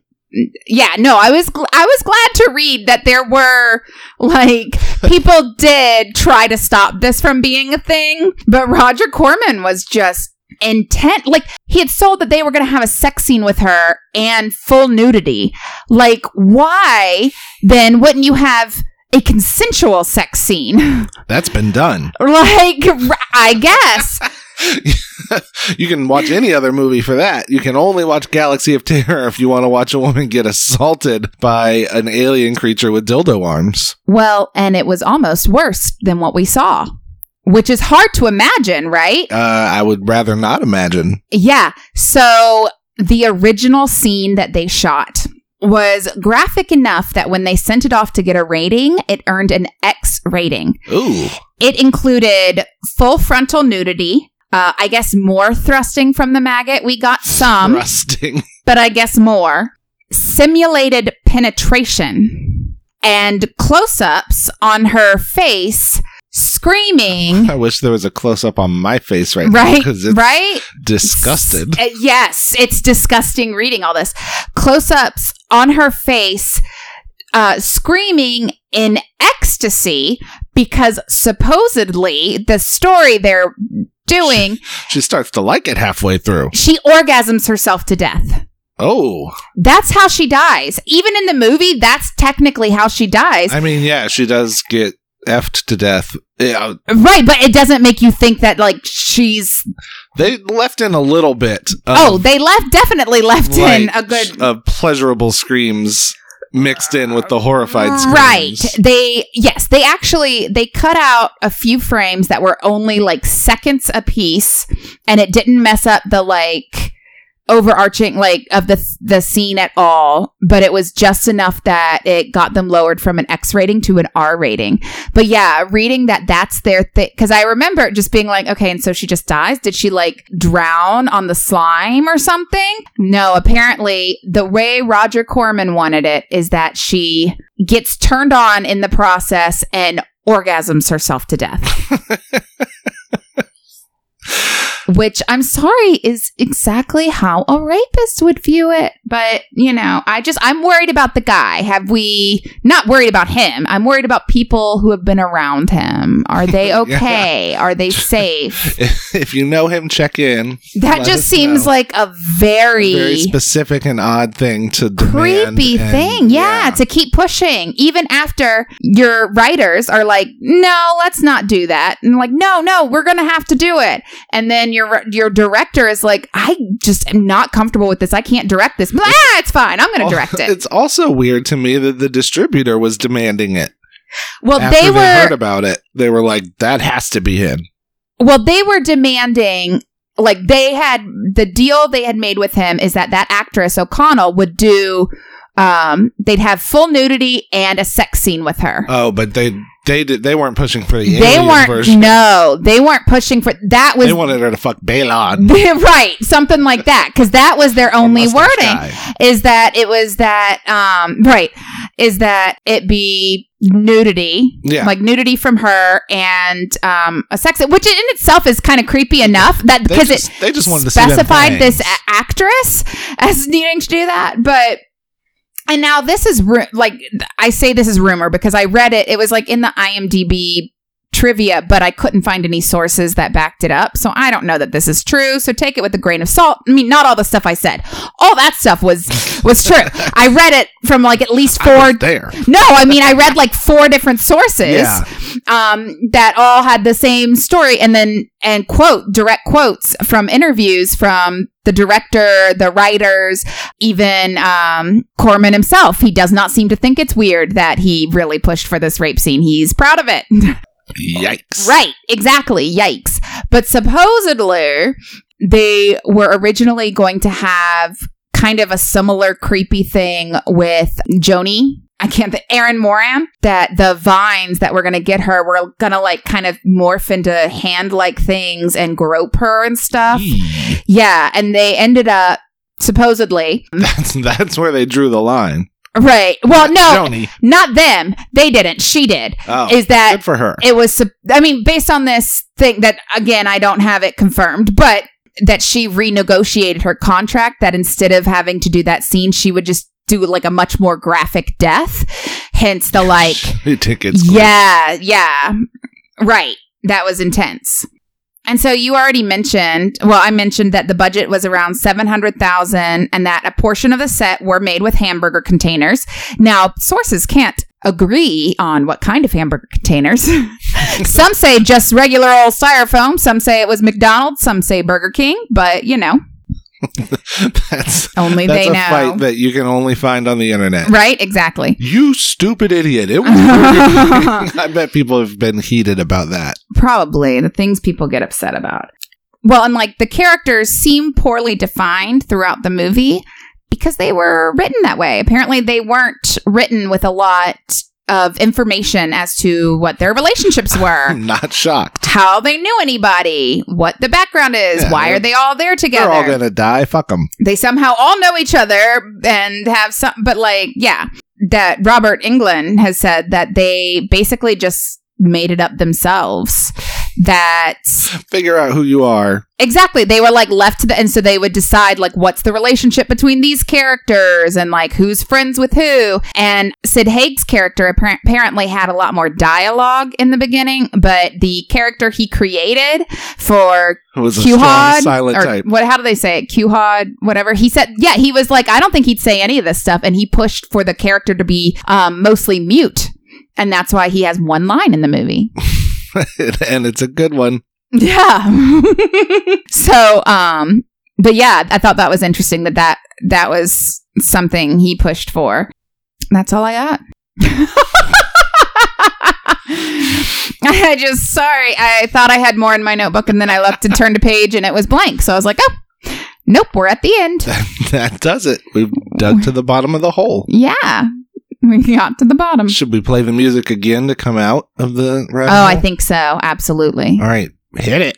yeah, no, I was, gl- I was glad to read that there were like [laughs] people did try to stop this from being a thing, but Roger Corman was just intent. Like he had sold that they were going to have a sex scene with her and full nudity. Like why then wouldn't you have a consensual sex scene? [laughs] That's been done. like r- I guess. [laughs] [laughs] you can watch any other movie for that. You can only watch Galaxy of Terror if you want to watch a woman get assaulted by an alien creature with dildo arms. Well, and it was almost worse than what we saw, which is hard to imagine, right? Uh, I would rather not imagine. Yeah. So the original scene that they shot was graphic enough that when they sent it off to get a rating, it earned an X rating. Ooh. It included full frontal nudity. Uh, I guess more thrusting from the maggot. We got some, Rusting. [laughs] but I guess more. Simulated penetration and close ups on her face screaming. I wish there was a close up on my face right, now Right, it's right? disgusted. Uh, yes, it's disgusting reading all this. Close ups on her face, uh, screaming in ecstasy because supposedly the story they're doing, She starts to like it halfway through. she orgasms herself to death. Oh, That's how she dies. Even in the movie, that's technically how she dies. I mean, yeah, she does get effed to death. Yeah, right, but it doesn't make you think that like she's they left in a little bit. Of, Oh, they left definitely left in a good of pleasurable screams mixed in with the horrified screams. Right. They yes, they actually they cut out a few frames that were only like seconds a piece and it didn't mess up the like overarching like of the the scene at all, but it was just enough that it got them lowered from an X rating to an R rating. But yeah, reading that that's their thing cuz I remember just being like, okay, and so she just dies? Did she like drown on the slime or something? No, apparently the way Roger Corman wanted it is that she gets turned on in the process and orgasms herself to death. [laughs] Which I'm sorry is exactly how a rapist would view it. But, you know, I just, I'm worried about the guy. Have we, not worried about him, I'm worried about people who have been around him. Are they [laughs] okay? Are they [laughs] safe? if you know him, check in. That just seems know. like a very, very specific and odd thing to creepy and- thing. Yeah, to keep pushing, even after your writers are like, "No, let's not do that," and like, "No, no, we're gonna have to do it." And then your your director is like, "I just am not comfortable with this. I can't direct this." But, ah, it's fine. I'm gonna direct it. It's also weird to me that the distributor was demanding it. Well, After they they heard were about it, they were like, "That has to be him." well, they were demanding. Like they had the deal they had made with him is that that actress O'Connell would do um they'd have full nudity and a sex scene with her. Oh, but they they did they weren't pushing for the they weren't version. no they weren't pushing for that was they wanted her to fuck Baelon. [laughs] right something like that because that was their only wording guy. is that it was that um right is that it be nudity Yeah. like nudity from her and um a sex which in itself is kind of creepy enough that They because just, it they just wanted to specified this a- actress as needing to do that but and now this is ru- like i say this is rumor because i read it. It was like in the imdb trivia but i couldn't find any sources that backed it up. So i don't know that this is true. So take it with a grain of salt. I mean not all the stuff i said. All that stuff was [laughs] was true. I read it from like at least four there. no i mean i read like four different sources Yeah. um, that all had the same story. And then and quote direct quotes from interviews from the director the writers even um, corman himself. He does not seem to think it's weird that he really pushed for this rape scene. He's proud of it [laughs] Yikes. right exactly yikes but supposedly they were originally going to have kind of a similar creepy thing with Joanie. I can't think Erin Moran that the vines that were gonna get her were gonna like kind of morph into hand like things and grope her and stuff. Yeah, and they ended up supposedly [laughs] That's that's where they drew the line. Right. Well, no, Joanie. not them. They didn't. She did. Oh, Is that good for her? it was i mean based on this thing that again i don't have it confirmed but that she renegotiated her contract that instead of having to do that scene she would just do like a much more graphic death hence the like [laughs] tickets. yeah yeah right that was intense and so you already mentioned well i mentioned that the budget was around 700000 and that a portion of the set were made with hamburger containers. Now sources can't agree on what kind of hamburger containers. [laughs] Some say just regular old styrofoam. Some say it was mcdonald's. Some say burger king. But you know [laughs] that's only that's they a know fight that you can only find on the internet. right exactly You stupid idiot! It [laughs] was. [laughs] I bet people have been heated about that. Probably the things people get upset about. Well, and like the characters seem poorly defined throughout the movie. because they were written that way. Apparently, they weren't written with a lot of information as to what their relationships were, [laughs] Not shocked. how they knew anybody, what the background is, Yeah, why are they all there together. They're all gonna die. Fuck them. they somehow all know each other and have some, but like, yeah, that Robert Englund has said that they basically just made it up themselves. That Figure out who you are. Exactly. They were like left to the and so they would decide like what's the relationship between these characters and like who's friends with who. And Sid Haig's character apparently had a lot more dialogue in the beginning, but the character he created for Who was a Quuhod silent or type. what how do they say it? Quuhod, whatever. He said yeah, he was like I don't think he'd say any of this stuff and he pushed for the character to be um mostly mute. And that's why he has one line in the movie. [laughs] [laughs] and it's a good one. Yeah. [laughs] so, um, but yeah, I thought that was interesting that that that was something he pushed for. That's all I got. [laughs] I just sorry. I thought I had more in my notebook, and then I left and turned a page, and it was blank. So I was like, oh, nope, we're at the end. that does it. We've dug to the bottom of the hole. Yeah, we got to the bottom. Should we play the music again to come out of the rabbit Oh, I think so. Absolutely. All right, hit it.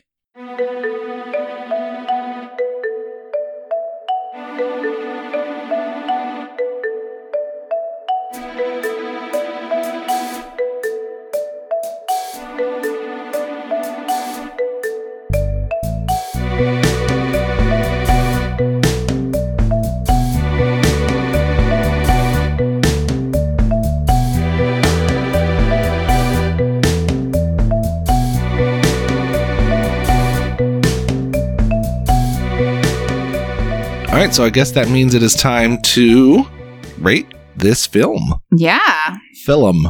Right, so I guess that means it is time to rate this film. Yeah. Film.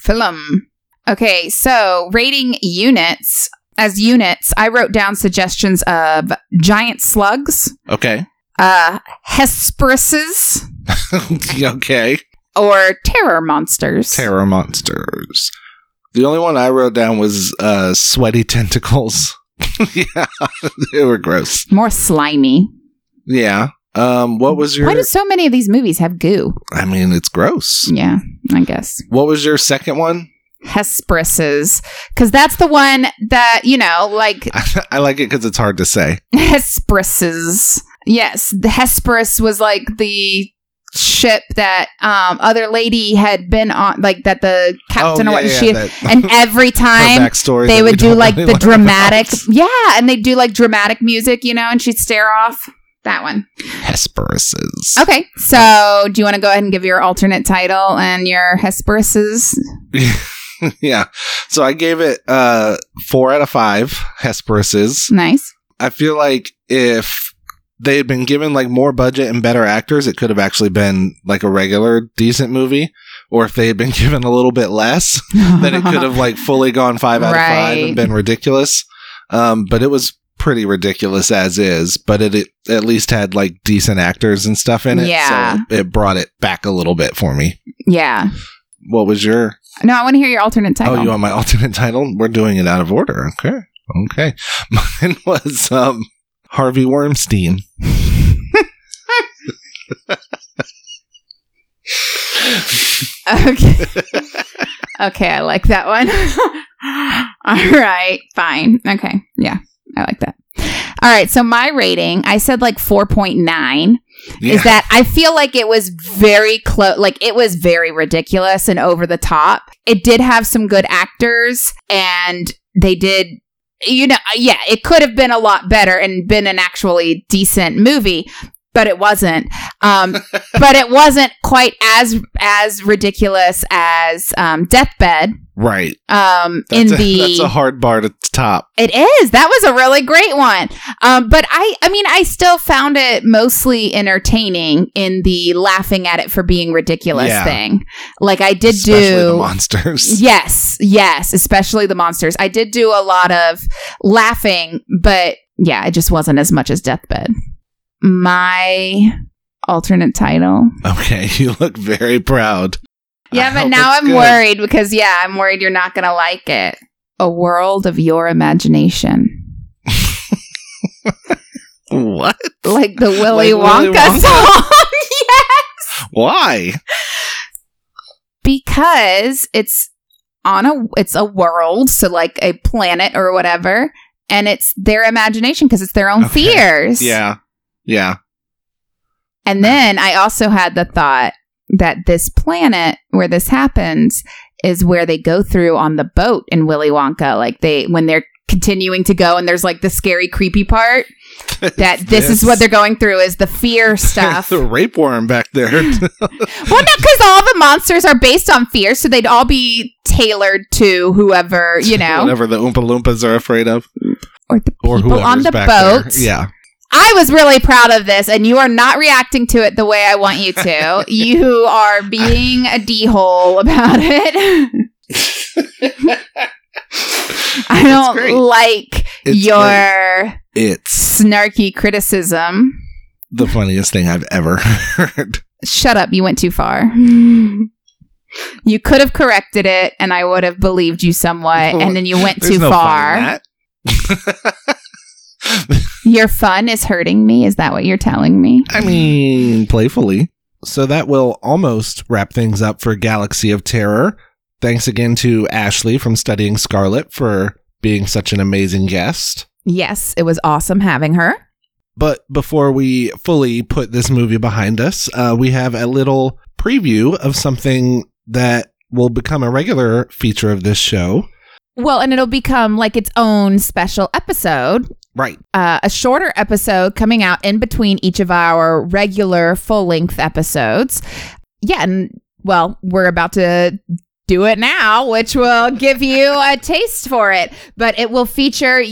film. Okay, so rating units. As units, I wrote down suggestions of giant slugs, Okay. [laughs] uh, Hesperuses, okay. or terror monsters. Terror monsters. The only one I wrote down was uh, sweaty tentacles. [laughs] yeah, [laughs] they were gross. More slimy. Yeah. Um, what was your? Why do so many of these movies have goo? I mean, it's gross. Yeah, I guess. What was your second one? Hesperuses. Because that's the one that, you know, like [laughs] I like it because it's hard to say. Hesperuses. Yes, the Hesperus was like the ship that um other lady had been on like that the captain Oh, or what yeah, yeah, she that- and every [laughs] time they would do like really the dramatic yeah and they'd do like dramatic music you know and she'd stare off that one Hesperuses. okay so do you want to go ahead and give your alternate title and your hesperuses [laughs] yeah. So I gave it uh four out of five Hesperuses. nice I feel like if they had been given like more budget and better actors, it could have actually been like a regular decent movie. Or if they had been [laughs] given a little bit less, then it could have like fully gone five out of five and been ridiculous. Um, but it was pretty ridiculous as is. But it, it at least had like decent actors and stuff in it. Yeah. So it brought it back a little bit for me. yeah What was your? no i want to hear your alternate title Oh, you want my [laughs] alternate title? We're doing it out of order. Okay. Okay. [laughs] Mine was um, Harvey Wormstein. Okay. okay, I like that one. [laughs] All right, fine. Okay. Yeah, I like that. All right, so my rating, I said like 4.9 Yeah. is that I feel like it was very close like it was very ridiculous and over the top. It did have some good actors and they did you know, yeah, it could have been a lot better and been an actually decent movie, but it wasn't. Um, [laughs] but it wasn't quite as as ridiculous as um, Deathbed. right. Um, That's, in a, the that's a hard bar to top. it is that was a really great one. Um, but I I mean I still found it mostly entertaining in the laughing at it for being ridiculous Yeah. thing. Like I did Especially do the monsters. [laughs] Yes, yes, especially the monsters. I did do a lot of laughing, but yeah, it just wasn't as much as Deathbed. My alternate title. Okay, [laughs] you look very proud. I Yeah, but now I'm good. worried because yeah, I'm worried you're not going to like it. A world of your imagination. [laughs] What? Like the Willy Like Willy Wonka, Wonka? song. [laughs] Why? because it's on a it's a world, so like a planet or whatever, and it's their imagination because it's their own Okay. fears. Yeah. Yeah. And then I also had the thought that this planet where this happens is where they go through on the boat in Willy Wonka. Like they when they're continuing to go and there's like the scary creepy part [laughs] that this, is what they're going through is the fear [laughs] stuff. the rape worm back there. [laughs] well, no, because all the monsters are based on fear, so they'd all be tailored to whoever, you know, Whatever the Oompa Loompas are afraid of. or the Or people on the back there. boat. Yeah. I was really proud of this, and you are not reacting to it the way I want you to. [laughs] you are being a d hole about it. I don't like It's your It's snarky criticism. the funniest thing I've ever [laughs] heard. Shut up! You went too far. You could have corrected it, and I would have believed you somewhat. And then you went There's too no far. [laughs] in that. Your fun is hurting me. Is that what you're telling me? I mean, playfully. So that will almost wrap things up for Galaxy of Terror. Thanks again to Ashley from Studying Scarlet for being such an amazing guest. Yes, it was awesome having her. But before we fully put this movie behind us, uh, we have a little preview of something that will become a regular feature of this show. Well, and it'll become like its own special episode, Right. uh, a shorter episode coming out in between each of our regular full length episodes. Yeah, and well, we're about to do it now, which will give you a taste for it, but it will feature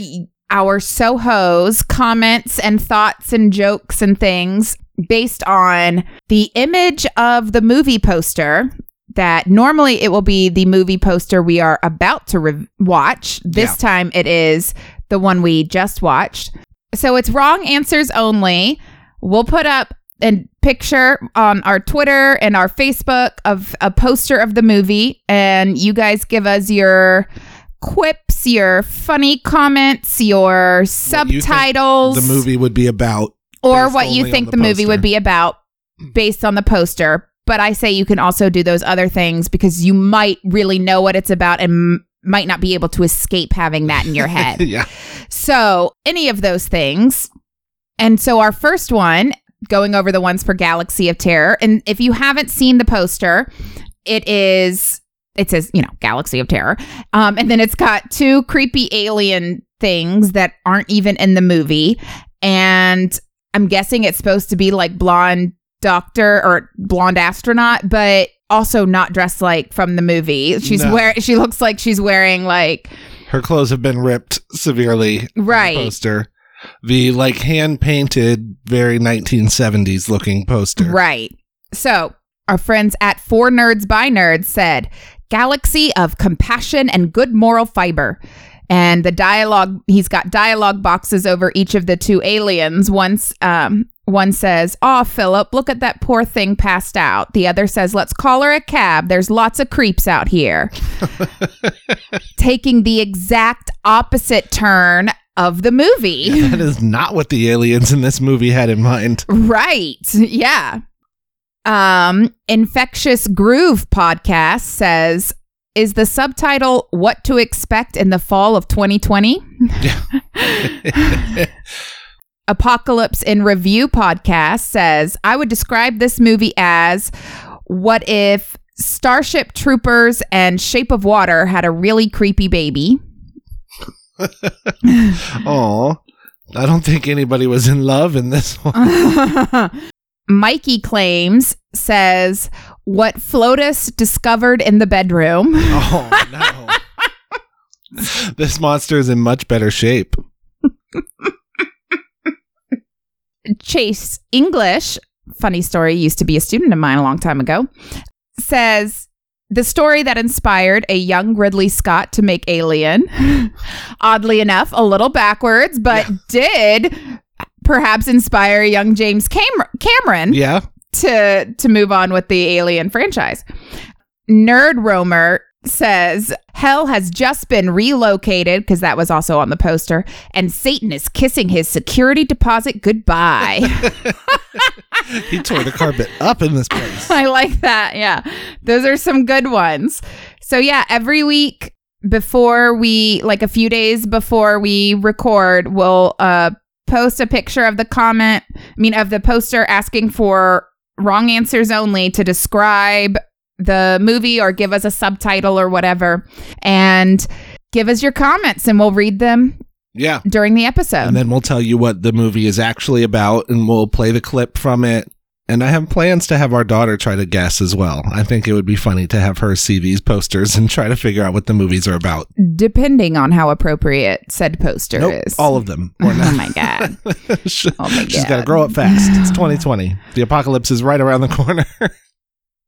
our Soho's comments and thoughts and jokes and things based on the image of the movie poster that normally it will be the movie poster we are about to re- watch. This Yeah. time it is the one we just watched. So it's wrong answers only. We'll put up a picture on our Twitter and our Facebook of a poster of the movie, and you guys give us your quips, your funny comments, your you subtitles, The movie would be about. or what you think the, the movie would be about based on the poster. But I say you can also do those other things because you might really know what it's about and might not be able to escape having that in your [laughs] head. yeah. So, any of those things. And so, our first one, going over the ones for Galaxy of Terror. And if you haven't seen the poster, it is, it says, you know, Galaxy of Terror. Um, and then it's got two creepy alien things that aren't even in the movie. And I'm guessing it's supposed to be like blonde doctor or blonde astronaut, but also not dressed like from the movie. She's No. wearing, she looks like she's wearing like, Her clothes have been ripped severely. on the Right. poster. The like hand painted, very 1970s looking poster. Right. So, our friends at Four Nerds by Nerds said, Galaxy of compassion and good moral fiber. And the dialogue, he's got dialogue boxes over each of the two aliens. Once, um, one says, Oh, Philip, look at that poor thing passed out. The other says, Let's call her a cab. There's lots of creeps out here. [laughs] Taking the exact opposite turn of the movie. [laughs] that is not what the aliens in this movie had in mind. Right. Yeah. Um, Infectious Groove podcast says, is the subtitle What to Expect in the Fall of 2020? [laughs] Apocalypse in Review podcast says, I would describe this movie as what if Starship Troopers and Shape of Water had a really creepy baby? [laughs] Oh, I don't think anybody was in love in this one. [laughs] Mikey claims says what Flotus discovered in the bedroom. Oh no. [laughs] this monster is in much better shape. Chase English, funny story, used to be a student of mine a long time ago, says the story that inspired a young Ridley Scott to make Alien, [laughs] oddly enough, a little backwards, but did perhaps inspire young James Cam- Cameron Yeah. to to move on with the Alien franchise. Nerd Roamer says hell has just been relocated because that was also on the poster and satan is kissing his security deposit goodbye. [laughs] [laughs] He tore the carpet up in this place. i like that yeah. Those are some good ones. So yeah every week before we like a few days before we record we'll uh post a picture of the comment i mean of the poster asking for wrong answers only to describe the movie or give us a subtitle or whatever and give us your comments and we'll read them Yeah. during the episode And then we'll tell you what the movie is actually about and we'll play the clip from it. And I have plans to have our daughter try to guess as well. I think it would be funny to have her see these posters [laughs] and try to figure out what the movies are about. depending on how appropriate said poster Nope, is all of them. [laughs] Or oh, [laughs] oh my god She- oh my She's got to grow up fast. It's [sighs] 2020. The apocalypse is right around the corner.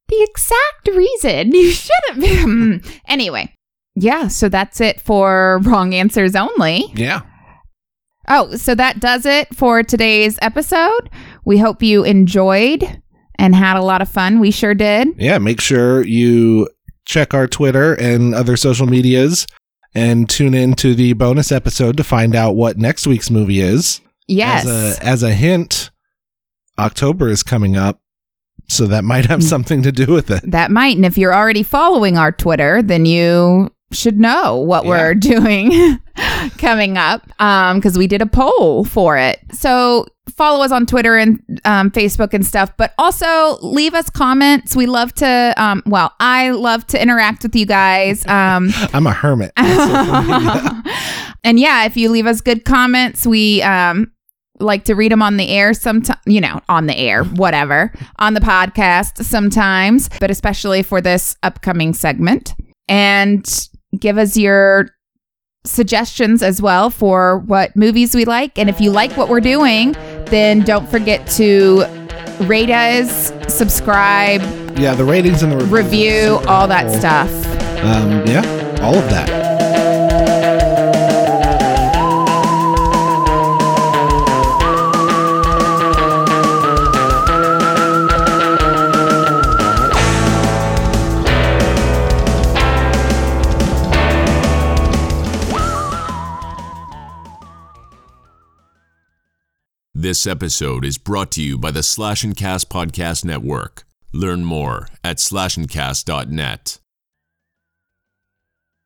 The exact reason you shouldn't be. Hmm. anyway, yeah, so that's it for wrong answers only. yeah. Oh, so that does it for today's episode. We hope you enjoyed and had a lot of fun. We sure did. Yeah. Make sure you check our Twitter and other social medias and tune in to the bonus episode to find out what next week's movie is. Yes. As a, as a hint, October is coming up, so that might Mm. have something to do with it. that might. And if you're already following our Twitter, then you should know what Yeah. we're [laughs] doing [laughs] coming up because we did a poll for it. So follow us on Twitter and um, Facebook and stuff, but also leave us comments. We love to, um, well, I love to interact with you guys. Um, [laughs] I'm a hermit. on social media. and yeah, if you leave us good comments, we um like to read them on the air sometimes, you know, on the air, whatever, on the podcast sometimes, but especially for this upcoming segment. And give us your suggestions as well for what movies we like. And if you like what we're doing, then don't forget to rate us, subscribe, yeah, the ratings and the reviews review, all that stuff. Um, yeah, all of that. This episode is brought to you by the Slash and Cast Podcast Network. Learn more at slashandcast.net.